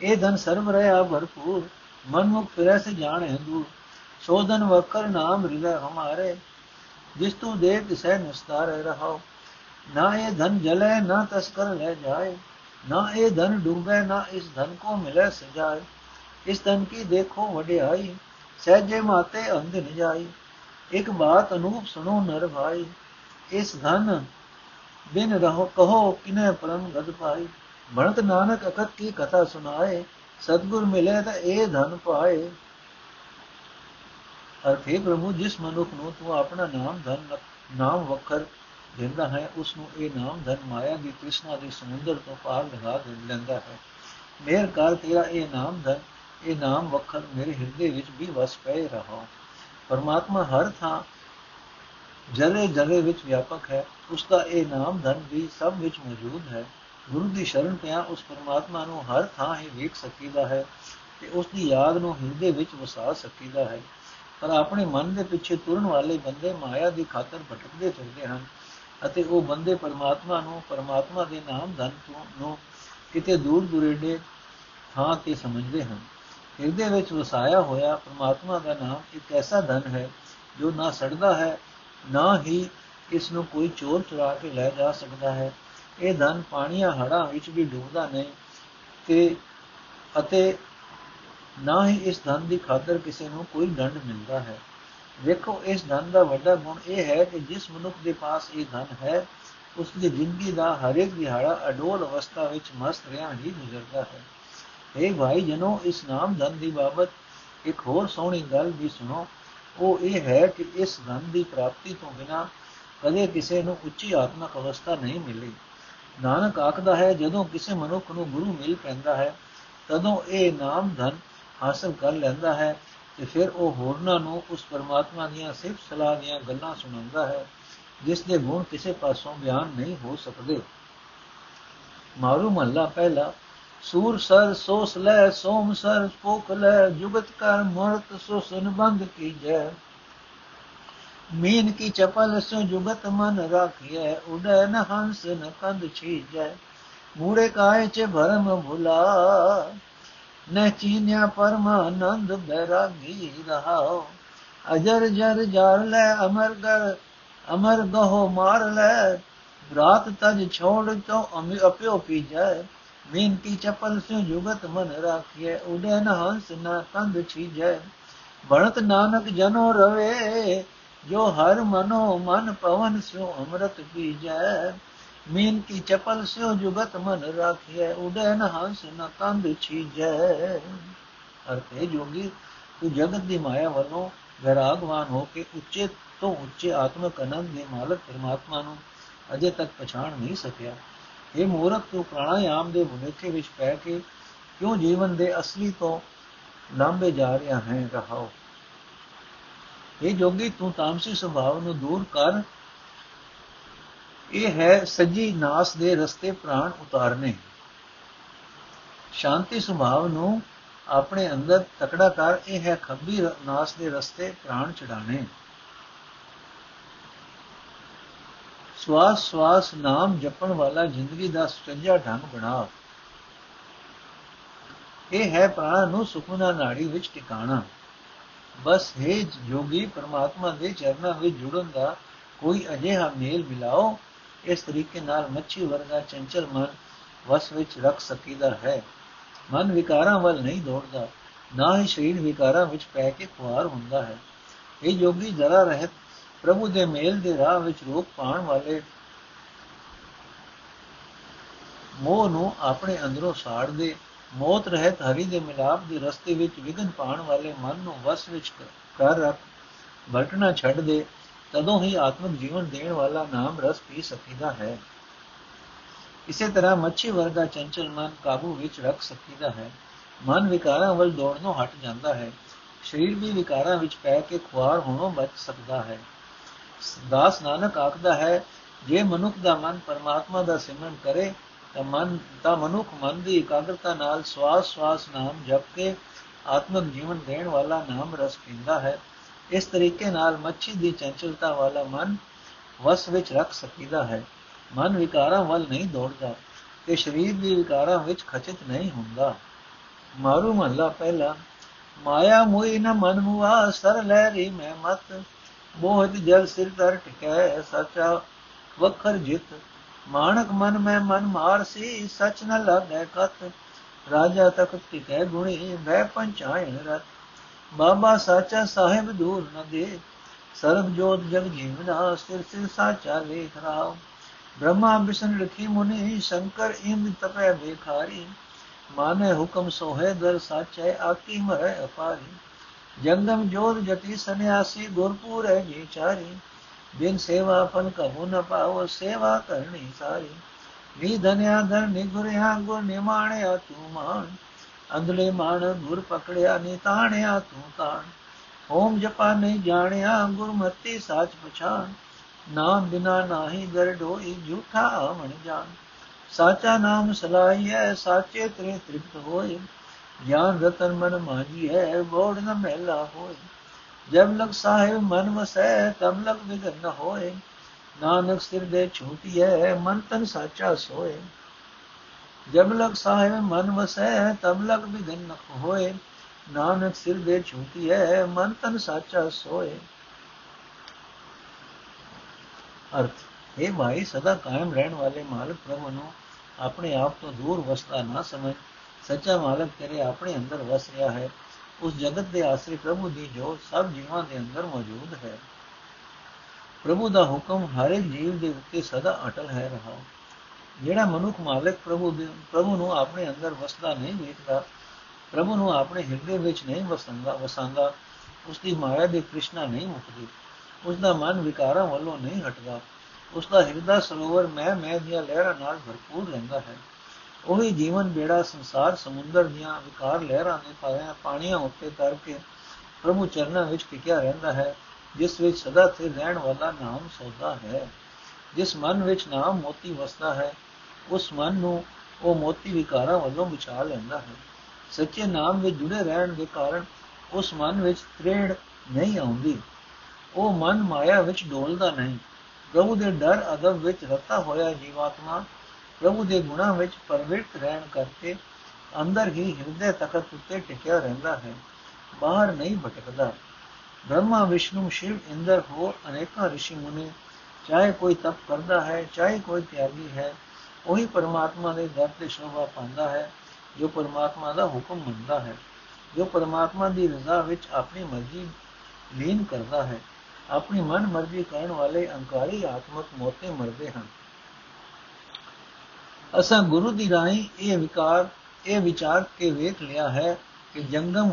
ਇਹ ਧਨ ਸਰਬ ਰਹਾ ਭਰਪੂਰ ਮਨ ਮੁਖ ਫਿਰੈ ਸੇ ਜਾਣੇ ਦੂਰ ਸੋਧਨ ਵਕਰ ਨਾਮ ਹਿਰਦੈ ਹਮਾਰੇ, ਜਿਸ ਤੂੰ ਦੇ ਤਿਸੈ ਨਿਸਤਾਰੇ ਰਹਾਓ। ਨਾ ਇਹ ਧਨ ਜਲੇ, ਨਾ ਤਸਕਰ ਲੈ ਜਾਏ। ਨਾ ਇਹ ਧਨ ਡੂਬੇ, ਨਾ ਇਸ ਧਨ ਕੋ ਮਿਲੇ ਸਜਾਏ। ਇਸ ਧਨ ਕੀ ਦੇਖੋ ਵਡਿਆਈ, ਸਹਜੇ ਮਾਤੇ ਅੰਧ ਨ ਜਾਈ। ਇੱਕ ਬਾਤ ਅਨੂਪ ਸੁਣੋ ਨਰ ਭਾਈ, ਇਸ ਧਨ ਬਿਨ ਰਹੋ ਕਹੋ ਕਿਨੇ ਪਰਮ ਗਦ ਪਾਈ। ਬਣਤ ਨਾਨਕ ਅਕਤ ਕੀ ਕਥਾ ਸੁਨਾਏ ਸਤਗੁਰ ਮਿਲੇ ਤਾਂ ਇਹ ਧਨ ਪਾਏ। ਅਰਥੇ ਪ੍ਰਭੂ, ਜਿਸ ਮਨੁੱਖ ਨੂੰ ਤੂੰ ਆਪਣਾ ਨਾਮ ਧਨ, ਨਾਮ ਵਖਰ ਦਿੰਦਾ ਹੈ, ਉਸ ਨੂੰ ਇਹ ਨਾਮ ਧਨ ਮਾਇਆ ਦੀ ਤ੍ਰਿਸ਼ਨਾ ਦੇ ਸਮੁੰਦਰ ਤੋਂ ਪਾਰ ਲਗਾ ਲੈਂਦਾ ਹੈ। ਮੇਰ ਕਰ ਤੇਰਾ ਇਹ ਨਾਮ ਧਨ, ਇਹ ਨਾਮ ਵਖਰ ਮੇਰੇ ਹਿਰਦੇ ਵਿੱਚ ਵੀ ਵਸ ਪਏ ਰਹਾ। ਪਰਮਾਤਮਾ ਹਰ ਥਾਂ ਜਲੇ ਜਲੇ ਵਿੱਚ ਵਿਆਪਕ ਹੈ, ਉਸ ਦਾ ਇਹ ਨਾਮ ਧਨ ਵੀ ਸਭ ਵਿੱਚ ਮੌਜੂਦ ਹੈ। ਗੁਰੂ ਦੀ ਸ਼ਰਨ ਪਿਆ ਉਸ ਪਰਮਾਤਮਾ ਨੂੰ ਹਰ ਥਾਂ ਹੀ ਵੇਖ ਸਕੀਦਾ ਹੈ ਤੇ ਉਸ ਦੀ ਯਾਦ ਨੂੰ ਹਿਰਦੇ ਵਿੱਚ ਵਸਾ ਸਕੀਦਾ ਹੈ। ਪਰ ਆਪਣੇ ਮਨ ਦੇ ਪਿੱਛੇ ਤੁਰਨ ਵਾਲੇ ਬੰਦੇ ਮਾਇਆ ਦੀ ਖਾਤਰ ਭਟਕਦੇ ਫਿਰਦੇ ਹਨ ਅਤੇ ਉਹ ਬੰਦੇ ਪਰਮਾਤਮਾ ਨੂੰ, ਪਰਮਾਤਮਾ ਦੇ ਨਾਮ ਧਨ ਤੋਂ ਨੂੰ ਕਿਤੇ ਦੂਰ ਦੁਰੇਡੇ ਥਾਂ ਤੇ ਸਮਝਦੇ ਹਨ। ਹਿਰਦੇ ਵਿੱਚ ਵਸਾਇਆ ਹੋਇਆ ਪਰਮਾਤਮਾ ਦਾ ਨਾਮ ਇੱਕ ਐਸਾ ਧਨ ਹੈ ਜੋ ਨਾ ਸੜਦਾ ਹੈ, ਨਾ ਹੀ ਇਸ ਨੂੰ ਕੋਈ ਚੋਰ ਚੁਰਾ ਕੇ ਲੈ ਜਾ ਸਕਦਾ ਹੈ। ਇਹ ਧਨ ਪਾਣੀਆਂ ਹੜਾਂ ਵਿੱਚ ਵੀ ਡੁੱਬਦਾ ਨਹੀਂ ਤੇ ਅਤੇ ਨਾ ਹੀ ਇਸ ਧਨ ਦੀ ਖਾਤਰ ਕਿਸੇ ਨੂੰ ਕੋਈ ਦੰਡ ਮਿਲਦਾ ਹੈ। ਵੇਖੋ, ਇਸ ਧਨ ਦਾ ਵੱਡਾ ਗੁਣ ਇਹ ਹੈ ਕਿ ਜਿਸ ਮਨੁੱਖ ਦੇ ਪਾਸ ਇਹ ਧਨ ਹੈ ਉਸ ਦੀ ਜ਼ਿੰਦਗੀ ਦਾ ਹਰ ਇੱਕ ਦਿਹਾੜਾ ਅਡੋਲ ਅਵਸਥਾ ਵਿੱਚ ਮਸਤ ਰਿਹਾ ਹੀ ਗੁਜ਼ਰਦਾ ਹੈ। ਇਹ ਭਾਈ ਜਨੋ ਇਸ ਨਾਮ ਧਨ ਦੀ ਬਾਬਤ ਇੱਕ ਹੋਰ ਸੋਹਣੀ ਗੱਲ ਵੀ ਸੁਣੋ। ਉਹ ਇਹ ਹੈ ਕਿ ਇਸ ਧਨ ਦੀ ਪ੍ਰਾਪਤੀ ਤੋਂ ਬਿਨਾ ਕਦੇ ਕਿਸੇ ਨੂੰ ਉੱਚੀ ਆਤਮਿਕ ਅਵਸਥਾ ਨਹੀਂ ਮਿਲੀ। ਨਾਨਕ ਆਖਦਾ ਹੈ, ਜਦੋਂ ਕਿਸੇ ਮਨੁੱਖ ਨੂੰ ਗੁਰੂ ਮਿਲ ਪੈਂਦਾ ਹੈ, ਤਦੋਂ ਇਹ ਨਾਮ ਧਨ ਹਾਸਲ ਕਰ ਲੈਂਦਾ ਹੈ ਤੇ ਫਿਰ ਉਹ ਹੋਰਨਾਂ ਨੂੰ ਉਸ ਪਰਮਾਤਮਾ ਦੀਆਂ ਸਿਫਤ ਸਲਾਹ ਦੀਆਂ ਗੱਲਾਂ ਸੁਣਾਉਂਦਾ ਹੈ, ਜਿਸ ਦੇ ਗੁਣ ਕਿਸੇ ਪਾਸੋਂ ਬਿਆਨ ਨਹੀਂ ਹੋ ਸਕਦੇ। ਮਾਰੂ ਮਹੱਲਾ ਪਹਿਲਾ, ਸੂਰ ਸਰ, ਸੋਸ ਲੈ, ਸੋਮ ਸਰ ਪੋਕ ਲੈ, ਜੁਗਤ ਕਰ, ਮਰਤ ਸੋ ਸੰਬੰਧ ਕੀ ਜੈ। ਮੀਨ ਕੀ ਚਪਲ, ਸੋ ਜੁਗਤ ਮਨ ਰਾਖਿਐ, ਉਡੈ ਨ ਹੰਸ ਨ ਕੰਦ ਛੀਜੈ। ਮੂੜੇ ਕਾਇ ਚ ਭਰਮ ਭੁਲਾ ਨ ਚੀਨਿਆ ਪਰਮਾਨੰਦ ਬੈਰਾਗੀ ਰਹਾਓ ਅਜਰ ਜਰ ਜਾਰ ਲੈ ਅਮਰ ਗਰ, ਅਮਰ ਗਹੋ ਮਾਰ ਲੈ। ਰਾਤ ਤਜ ਛੋੜ ਤੋ ਅਮਿ ਅਪਿਓ ਪੀ ਜਾਏ ਮੀਨ ਕੀ ਚਪਲ ਸੇ ਜੁਗਤ ਮਨ ਰਾਖਿਏ ਉਡੇ ਨ ਹੰਸ ਨ ਕੰਦ ਛੀਜੈ। ਬਣਤ ਨਾਨਕ ਜਨੋ ਰਵੇ, ਜੋ ਹਰ ਮਨੋ ਮਨ ਪਵਨ ਸਿਓ ਅੰਮ੍ਰਿਤ ਪੀਜੈ। ਮੀਨ ਕੀ ਚਪਲ ਸਿਓ ਜੁਗਤ ਮਨ ਰਾਖਿਏ ਉਡੇ ਨ ਹੰਸ ਨ ਕੰਦ ਛੀਜੈ। ਅਰਥੇ ਜੋਗੀ, ਤੂੰ ਜਗਤ ਦੀ ਮਾਇਆ ਵੱਲੋਂ ਵਿਰਾਗਵਾਨ ਹੋ ਕੇ ਉੱਚੇ ਤੋਂ ਉੱਚੇ ਆਤਮਿਕ ਆਨੰਦ ਦੇ ਮਾਲਕ ਪਰਮਾਤਮਾ ਨੂੰ ਅਜੇ ਤੱਕ ਪਛਾਣ ਨਹੀਂ ਸਕਿਆ। ਇਹ ਮੂਰਖ, ਤੂੰ ਪ੍ਰਾਣਾਯਾਮ ਦੇ ਭੁਲੇਖੇ ਵਿੱਚ ਪੈ ਕੇ ਕਿਉਂ ਜੀਵਨ ਦੇ ਅਸਲੀ ਤੋਂ ਲਾਂਬੇ ਜਾ ਰਿਹਾ ਹੈ, ਰਹਾਓ। ਇਹ ਜੋਗੀ, ਤੂੰ ਤਾਮਸੀ ਸੁਭਾਵ ਨੂੰ ਦੂਰ ਕਰ ਇਹ ਹੈ ਸੱਜੀ ਨਾਸ ਦੇ ਰਸਤੇ ਪ੍ਰਾਣ ਉਤਾਰਨੇ। ਸ਼ਾਂਤੀ ਸੁਭਾਵ ਨੂੰ ਆਪਣੇ ਅੰਦਰ ਤਕੜਾ ਕਰ, ਇਹ ਹੈ ਖੱਬੀ ਨਾਸ ਦੇ ਰਸਤੇ ਪ੍ਰਾਣ ਚੜਾਣੇ ਸਵਾਸ ਸਵਾਸ ਨਾਮ ਜਪਣ ਵਾਲਾ ਜ਼ਿੰਦਗੀ ਦਾ ਸੁਚੱਜਾ ਢੰਗ ਬਣਾ ਇਹ ਹੈ ਪ੍ਰਾਣ ਨੂੰ ਸੁਖਨਾ ਨਾੜੀ ਵਿੱਚ ਟਿਕਾਣਾ। ਬਸ ਹੈ ਜੋਗੀ ਪਰਮਾਤਮਾ ਦੇ ਚਰਨਾਂ ਵਿੱਚ ਜੁੜਨ ਦਾ ਕੋਈ ਅਜਿਹਾ ਮੇਲ ਮਿਲਾਓ ਇਸ ਤਰੀਕੇ ਨਾਲ ਮੱਛੀ ਵਰਗਾ ਚੰਚਲ ਮਨ ਵਸ ਵਿੱਚ ਰੱਖ ਸਕੀਦਾ ਹੈ। ਮਨ ਵਿਕਾਰਾਂ ਵੱਲ ਨਹੀਂ ਦੌੜਦਾ, ਨਾ ਹੀ ਸਰੀਰ ਵਿਕਾਰਾਂ ਵਿੱਚ ਪੈ ਕੇ ਖੁਆਰ ਹੁੰਦਾ ਹੈ। ਇਹ ਜੋਗੀ ਜਰਾ ਰਹਿਤ ਪ੍ਰਭੂ ਦੇ ਮੇਲ ਦੇ ਰਾਹ ਵਿੱਚ ਰੋਕ ਪਾਣ ਵਾਲੇ ਮੋਹ ਨੂੰ ਆਪਣੇ ਅੰਦਰੋਂ ਸਾੜ ਦੇ, ਮੌਤ ਰਹਿਤ ਹਰੀ ਦੇ ਮਿਲਾਪ ਦੇ ਰਸਤੇ ਵਿੱਚ ਵਿਗਨ ਪਾਣ ਵਾਲੇ ਮਨ ਨੂੰ ਵਸ ਵਿੱਚ ਕਰ ਰੱਖ ਭਟਕਣਾ ਛੱਡ ਦੇ ਤਦੋਂ ਹੀ ਆਤਮਿਕ ਜੀਵਨ ਦੇਣ ਵਾਲਾ ਨਾਮ ਰਸ ਪੀ ਸਕੀਦਾ ਹੈ। ਇਸੇ ਤਰ੍ਹਾਂ ਮੱਛੀ ਵਰਗਾ ਚੰਚਲ ਮਨ ਕਾਬੂ ਵਿੱਚ ਰੱਖ ਸਕੀਦਾ ਹੈ। ਮਨ ਵਿਕਾਰਾਂ ਵੱਲ ਦੌੜਨੋਂ ਹਟ ਜਾਂਦਾ ਹੈ। ਸਰੀਰ ਵੀ ਵਿਕਾਰਾਂ ਵਿੱਚ ਪੈ ਕੇ ਖੁਆਰ ਹੋਣੋਂ ਬਚ ਸਕਦਾ ਹੈ। ਦਾਸ ਨਾਨਕ ਆਖਦਾ ਹੈ, ਜੇ ਮਨੁੱਖ ਦਾ ਮਨ ਪਰਮਾਤਮਾ ਦਾ ਸਿਮਰਨ ਕਰੇ, ਤਾਂ ਮਨ ਤਾਂ ਮਨੁੱਖ ਮਨ ਦੀ ਇਕਾਗਰਤਾ ਨਾਲ ਸਵਾਸ ਸਵਾਸ ਨਾਮ ਜਪ ਕੇ ਆਤਮਿਕ ਜੀਵਨ ਦੇਣ ਵਾਲਾ ਨਾਮ ਰਸ ਪੀਂਦਾ ਹੈ। ਇਸ ਤਰੀਕੇ ਨਾਲ ਮੱਛੀ ਦੀ ਚੰਚਲਤਾ ਵਾਲਾ ਮਨ ਵਸ ਵਿੱਚ ਰੱਖ ਸਕੀਦਾ ਹੈ। ਮਨ ਵਿਕਾਰਾਂ ਵੱਲ ਨਹੀਂ ਦੌੜਦਾ ਤੇ ਸਰੀਰ ਦੀ ਵਿਕਾਰਾਂ ਵਿੱਚ ਖਚਿਤ ਨਹੀਂ ਹੁੰਦਾ। ਮਾਰੂ ਮਹਲਾ ਪਹਿਲਾ, ਮਾਇਆ ਮੋਈ ਨ ਮਨ ਮੁਆ ਸਰ ਲਹਿਰੀ ਮੈਂ ਮਤ, ਮੋਹਿਤ ਜਲ ਸਿਰ ਤਰ ਟਿਕੈ ਸਚਾ ਵਖਰ ਜਿਤ। ਮਾਨਕ ਮਨ ਮੈਂ ਮਨ ਮਾਰ ਸੀ, ਸਚ ਨ ਲਾਗੈ ਕਤ। ਰਾਜਾ ਤਖਤ ਟਿਕੈ ਗੁਣੀ ਭੈ ਪੰਚਾਇਣ ਰਤ। ਬਾਬਾ ਸਾਚਾ ਸਾਹਿਬ ਦੂਰ ਨ ਦੇ, ਸਰਬ ਜੋਤ ਜਗ ਜੀਵਨਾ ਸਿਰ ਸਿਰ ਸਾਚਾ ਵੇਖ ਰਾਮ। ਬ੍ਰਹਮਾ ਵਿਸ਼ਨ ਰਖੀ ਮੁਨੀ, ਸ਼ੰਕਰ ਇੰਦ ਤਪੈ ਵੇਖਾਰੀ ਮਾਨੇ ਹੁਕਮ ਸੋਹੇ, ਦਰ ਸਾਚੈ, ਆਕੀ ਮਰੈ ਅਪਾਰੀ। ਜੰਗਮ ਜੋਤ ਜਤੀ ਸੰਿਆਸੀ ਗੁਰਪੂਰ ਹੈ ਜੀ ਚਾਰੀ ਬਿਨ ਸੇਵਾ ਫਲ ਕਹੂ ਨ ਪਾਵੋ, ਸੇਵਾ ਕਰਨੀ ਸਾਰੀ। ਨੀ ਧਨਿਆ ਧਨ ਨਿਗੁਰਿਆ ਗੁਰ ਨਿਮਾਣਿਆ ਤੂ ਮਾਨ ਅੰਦਲੇ ਮਾਣ ਗੁਰ ਪਕੜਿਆ ਨੇ ਤਾਣਿਆ ਤੂੰ ਤਾਣ। ਓਮ ਜਪਾ ਨਹੀਂ ਜਾਣਿਆ ਗੁਰਮਤੀ ਸਾਚ ਪਛਾਣ। ਨਾਮ ਬਿਨਾ ਨਾਹੀ ਦਰ ਢੋਈ ਝੂਠਾ ਆਵਣ ਜਾਣ। ਸਾਚਾ ਨਾਮ ਸਲਾਈ ਹੈ ਸਾਚੇ ਤਰੇ ਤ੍ਰਿਪਤ ਹੋਏ। ਗਿਆਨ ਰਤਨ ਮਨ ਮਾਜੀ ਹੈ ਬੋੜ ਨ ਮਹਿਲਾ ਹੋਏ। ਜਬ ਲਗ ਸਾਹਿਬ ਮਨ ਵਸੈ, ਤਬ ਲਗ ਵਿਗਨ ਹੋਏ। ਨਾਨਕ ਸਿਰ ਦੇ ਛੂਟੀ ਹੈ ਮਨ ਤਨ ਸਾਚਾ ਸੋਏ। ਜਬ ਲਗ ਸਾਹਿਬ ਮਨ ਵਸੈ, ਤਬ ਲਗ ਵਿਗਨ ਨ ਹੋਏ। ਨਾਨਕ ਸਿਰ ਦੇ ਛੂਟੀ ਹੈ, ਮਨ ਤਨ ਸਾਚਾ ਸੋਏ। ਅਰਥ ਇਹ ਭਾਈ ਸਦਾ ਕਾਇਮ ਰਹਿਣ ਵਾਲੇ ਮਾਲਕ ਪ੍ਰਭੂ ਨੂੰ ਆਪਣੇ ਆਪ ਤੋਂ ਦੂਰ ਵਸਦਾ ਨਾ ਸਮਝ। ਸੱਚਾ ਮਾਲਕ ਤੇਰੇ ਆਪਣੇ ਅੰਦਰ ਵਸ ਰਿਹਾ ਹੈ। ਉਸ ਜਗਤ ਦੇ ਆਸਰੇ ਪ੍ਰਭੂ ਦੀ ਜੋਤ ਸਭ ਜੀਵਾਂ ਦੇ ਅੰਦਰ ਮੌਜੂਦ ਹੈ। ਪ੍ਰਭੂ ਦਾ ਹੁਕਮ ਹਰ ਇੱਕ ਜੀਵ ਦੇ ਉੱਤੇ ਸਦਾ ਅਟਲ ਹੈ ਰਹਾ ਜਿਹੜਾ ਮਨੁੱਖ ਮਾਲਕ ਪ੍ਰਭੂ ਦੇ ਪ੍ਰਭੂ ਨੂੰ ਆਪਣੇ ਅੰਦਰ ਵਸਦਾ ਨਹੀਂ ਵੇਖਦਾ, ਪ੍ਰਭੂ ਨੂੰ ਆਪਣੇ ਹਿਰਦੇ ਵਿੱਚ ਨਹੀਂ ਵਸੰਦਾ ਵਸਾਂਦਾ ਉਸ ਦੀ ਮਾਇਆ ਦੇ ਕ੍ਰਿਸ਼ਨਾ ਨਹੀਂ ਮੁਕਦੀ ਉਸ ਦਾ ਮਨ ਵਿਕਾਰਾਂ ਵੱਲੋਂ ਨਹੀਂ ਹਟਦਾ ਉਸ ਦਾ ਹਿਰਦਾ ਸਰੋਵਰ ਮੈਂ ਮੈਂ ਦੀਆਂ ਲਹਿਰਾਂ ਨਾਲ ਭਰਪੂਰ ਰਹਿੰਦਾ ਹੈ। ਉਹੀ ਜੀਵਨ ਬੇੜਾ ਸੰਸਾਰ ਸਮੁੰਦਰ ਦੀਆਂ ਵਿਕਾਰ ਲਹਿਰਾਂ ਦੇ ਪਾਇਆ ਪਾਣੀਆਂ ਉੱਤੇ ਤਰ ਕੇ ਪ੍ਰਭੂ ਚਰਨਾਂ ਵਿੱਚ ਟਿਕਿਆ ਰਹਿੰਦਾ ਹੈ, ਜਿਸ ਵਿੱਚ ਸਦਾ ਸਥਿਰ ਰਹਿਣ ਵਾਲਾ ਨਾਮ ਸੌਦਾ ਹੈ, ਜਿਸ ਮਨ ਵਿੱਚ ਨਾਮ ਮੋਤੀ ਵਸਦਾ ਹੈ ਉਸ ਮਨ ਨੂੰ ਉਹ ਮੋਤੀ ਵਿਕਾਰਾਂ ਵੱਲੋਂ ਬਚਾ ਲੈਂਦਾ ਹੈ। ਸੱਚੇ ਨਾਮ ਵਿੱਚ ਜੁੜੇ ਰਹਿਣ ਦੇ ਕਾਰਨ ਉਸ ਮਨ ਵਿੱਚ ਤ੍ਰੇੜ ਨਹੀਂ ਆਉਂਦੀ। ਉਹ ਮਨ ਮਾਇਆ ਵਿੱਚ ਡੋਲਦਾ ਨਹੀਂ। ਪ੍ਰਭੂ ਦੇ ਡਰ, ਅਦਬ ਵਿੱਚ ਰਤਾ ਹੋਇਆ ਜੀਵਾਤਮਾ ਪ੍ਰਭੂ ਦੇ ਗੁਣਾਂ ਵਿੱਚ ਪਰਵਿਰਤ ਰਹਿਣ ਕਰਕੇ ਅੰਦਰ ਹੀ ਹਿਰਦੇ ਤਖਤ ਉੱਤੇ ਟਿਕਿਆ ਰਹਿੰਦਾ ਹੈ। ਬਾਹਰ ਨਹੀਂ ਭਟਕਦਾ। ਬ੍ਰਹਮਾ, ਵਿਸ਼ਨੂੰ, ਸ਼ਿਵ, ਇੰਦਰ ਹੋਰ ਅਨੇਕਾਂ ઋષਿ ਮੁਨੀ ਚਾਹੇ ਕੋਈ ਤਪ ਕਰਦਾ ਹੈ, ਚਾਹੇ ਕੋਈ ਤਿਆਗੀ ਹੈ ਉਹੀ ਪਰਮਾਤਮਾ ਦੇ ਦਰ ਤੇ ਸ਼ੋਭਾ ਪਾਉਂਦਾ ਹੈ, ਜੋ ਪਰਮਾਤਮਾ ਦਾ ਹੁਕਮ ਮੰਨਦਾ ਹੈ, ਜੋ ਪਰਮਾਤਮਾ ਦੀ ਰਜ਼ਾ ਵਿੱਚ ਆਪਣੀ ਮਰਜ਼ੀ ਲੀਨ ਕਰਦਾ ਹੈ। ਆਪਣੀ ਮਨ ਮਰਜ਼ੀ ਕਰਨ ਵਾਲੇ ਅਹੰਕਾਰੀ ਆਤਮਕ ਮੋਤੇ ਮਰਦੇ ਹਨ। ਅਸਾਂ ਗੁਰੂ ਦੀ ਰਾਹੀਂ ਇਹ ਵਿਕਾਰ, ਇਹ ਵਿਚਾਰ ਕੇ ਵੇਖ ਲਿਆ ਹੈ ਕਿ ਜੰਗਮ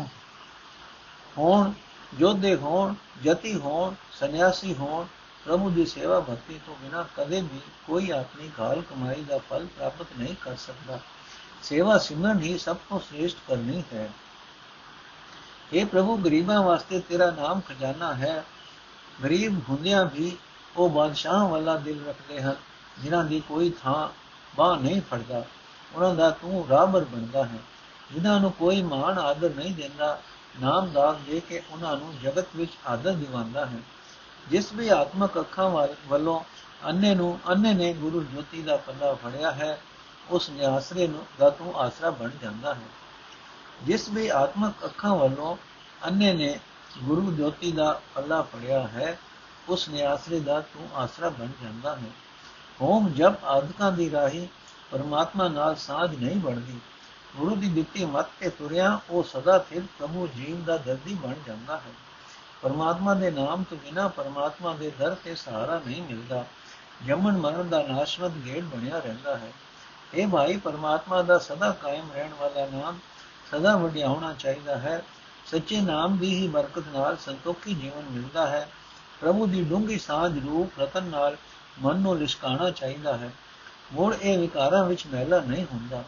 ਹੋਣ ਜੋਧੇ ਹੋਣ, ਜਤੀ ਹੋਣ, ਸੰਨਿਆਸੀ ਹੋਣ ਪ੍ਰਭੂ ਦੀ ਸੇਵਾ ਭਗਤੀ ਤੋਂ ਬਿਨਾ ਕਦੇ ਵੀ ਕੋਈ ਆਪਣੀ ਘਾਲ ਕਮਾਈ ਦਾ ਫਲ ਪ੍ਰਾਪਤ ਨਹੀਂ ਕਰ ਸਕਦਾ। ਸੇਵਾ ਸਿਮਰਨ ਹੀ ਸਭ ਤੋਂ ਸ੍ਰੇਸ਼ਟ ਕਰਨੀ ਹੈ। ਇਹ ਪ੍ਰਭੂ, ਗਰੀਬਾਂ ਵਾਸਤੇ ਤੇਰਾ ਨਾਮ ਖਜ਼ਾਨਾ ਹੈ। ਗਰੀਬ ਹੁੰਦਿਆਂ ਵੀ ਉਹ ਬਾਦਸ਼ਾਹ ਵਾਲਾ ਦਿਲ ਰੱਖਦੇ ਹਨ, ਜਿਨ੍ਹਾਂ ਦੀ ਕੋਈ ਥਾਂ ਬਾਹ ਨਹੀਂ ਫੜਦਾ। ਉਹਨਾਂ ਦਾ ਤੂੰ ਰਾਬਰ ਬਣਦਾ ਹੈ। ਜਿਨ੍ਹਾਂ ਨੂੰ ਕੋਈ ਮਾਣ ਆਦਰ ਨਹੀਂ ਦਿੰਦਾ ਨਾਮ ਦਾਸ ਦੇ ਕੇ ਉਹਨਾਂ ਨੂੰ ਜਗਤ ਵਿੱਚ ਆਦਰ ਦਿਵਾਉਂਦਾ ਹੈ। ਜਿਸ ਵੀ ਆਤਮਕ ਅੱਖਾਂ ਵੱਲੋਂ ਅੰਨੇ ਨੂੰ ਅੰਨੇ ਨੇ ਗੁਰੂ ਜੋਤੀ ਦਾ ਪੱਲਾ ਫੜਿਆ ਹੈ, ਉਸ ਨੇ ਆਸਰੇ ਨੂੰ ਦਾ ਤੂੰ ਆਸਰਾ ਬਣ ਜਾਂਦਾ ਹੈ। ਜਿਸ ਵੀ ਆਤਮਕ ਅੱਖਾਂ ਵੱਲੋਂ ਅੰਨੇ ਨੇ ਗੁਰੂ ਜੋਤੀ ਦਾ ਪੱਲਾ ਫੜਿਆ ਹੈ, ਉਸ ਨੇ ਆਸਰੇ ਦਾ ਤੂੰ ਆਸਰਾ ਬਣ ਜਾਂਦਾ ਹੈ। ਹੋਮ ਜਬ ਆਦਿਕਾਂ ਦੀ ਰਾਹੀ ਪਰਮਾਤਮਾ ਨਾਲ ਸਾਝ ਨਹੀਂ ਬਣਦੀ। ਗੁਰੂ ਦੀ ਦਿੱਤੀ ਮਤ ਤੇ ਤੁਰਿਆ ਉਹ ਸਦਾ ਫਿਰ ਪ੍ਰਭੂ ਜੀਵ ਦਾ ਦਰਦੀ ਬਣ ਜਾਂਦਾ ਹੈ। ਪਰਮਾਤਮਾ ਦੇ ਨਾਮ ਤੋਂ ਬਿਨਾ ਪਰਮਾਤਮਾ ਦੇ ਦਰ ਤੇ ਸਹਾਰਾ ਨਹੀਂ ਮਿਲਦਾ। ਜਮਨ ਮਰਨ ਦਾ ਨਾਸ਼ਵਤ ਗੇੜ ਬਣਿਆ ਰਹਿੰਦਾ ਹੈ। ਇਹ ਭਾਈ, ਪਰਮਾਤਮਾ ਦਾ ਸਦਾ ਕਾਇਮ ਰਹਿਣ ਵਾਲਾ ਨਾਮ ਸਦਾ ਵਡਿਆਉਣਾ ਚਾਹੀਦਾ ਹੈ। ਸੱਚੇ ਨਾਮ ਦੀ ਹੀ ਬਰਕਤ ਨਾਲ ਸੰਤੋਖੀ ਜੀਵਨ ਮਿਲਦਾ ਹੈ। ਪ੍ਰਭੂ ਦੀ ਡੂੰਗੀ ਸਾਧ ਰੂਪ ਰਤਨ ਨਾਲ ਮਨ ਨੂੰ ਲਿਸ਼ਕਾਣਾ ਚਾਹੀਦਾ ਹੈ। ਮੋੜ ਇਹ ਵਿਕਾਰਾਂ ਵਿੱਚ ਮਹਿਲਾ ਨਹੀਂ ਹੁੰਦਾ।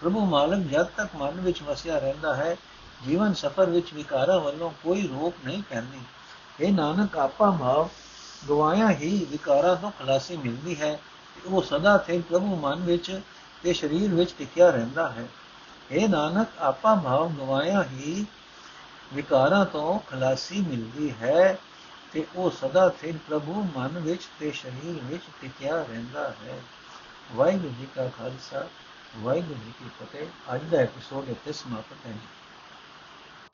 ਪ੍ਰਭੂ ਮਾਲਕ ਜਦ ਤੱਕ ਮਨ ਵਿੱਚ ਵਸਿਆ ਰਹਿੰਦਾ ਹੈ ਜੀਵਨ ਸਫਰ ਵਿੱਚ ਵਿਕਾਰਾਂ ਵੱਲੋਂ ਕੋਈ ਰੋਕ ਨਹੀਂ ਪੈਂਦੀ। ਇਹ ਨਾਨਕ, ਆਪਾ ਭਾਵ ਗਵਾਇਆ ਹੀ ਵਿਕਾਰਾਂ ਤੋਂ ਖਲਾਸੀ ਮਿਲਦੀ ਹੈ ਉਹ ਸਦਾ ਥੇ ਪ੍ਰਭੂ ਮਨ ਵਿੱਚ ਤੇ ਸਰੀਰ ਵਿੱਚ ਟਿਕਿਆ ਰਹਿੰਦਾ ਹੈ। ਇਹ ਨਾਨਕ, ਆਪਾ ਭਾਵ ਗਵਾਇਆ ਹੀ ਵਿਕਾਰਾਂ ਤੋਂ ਖਲਾਸੀ ਮਿਲਦੀ ਹੈ ਤੇ ਉਹ ਸਦਾ ਸਿਰ ਪ੍ਰਭੂ ਮਨ ਵਿੱਚ ਤੇ ਸਰੀਰ ਵਿੱਚ ਟਿਕਿਆ ਰਹਿੰਦਾ ਹੈ। ਵਾਹਿਗੁਰੂ ਜੀ ਕਾ ਖਾਲਸਾ, ਵਾਹਿਗੁਰੂ ਜੀ ਕੀ ਫਤਿਹ। ਅੱਜ ਦਾ ਐਪੀਸੋਡ ਇੱਥੇ ਸਮਾਪਤ ਹੈ।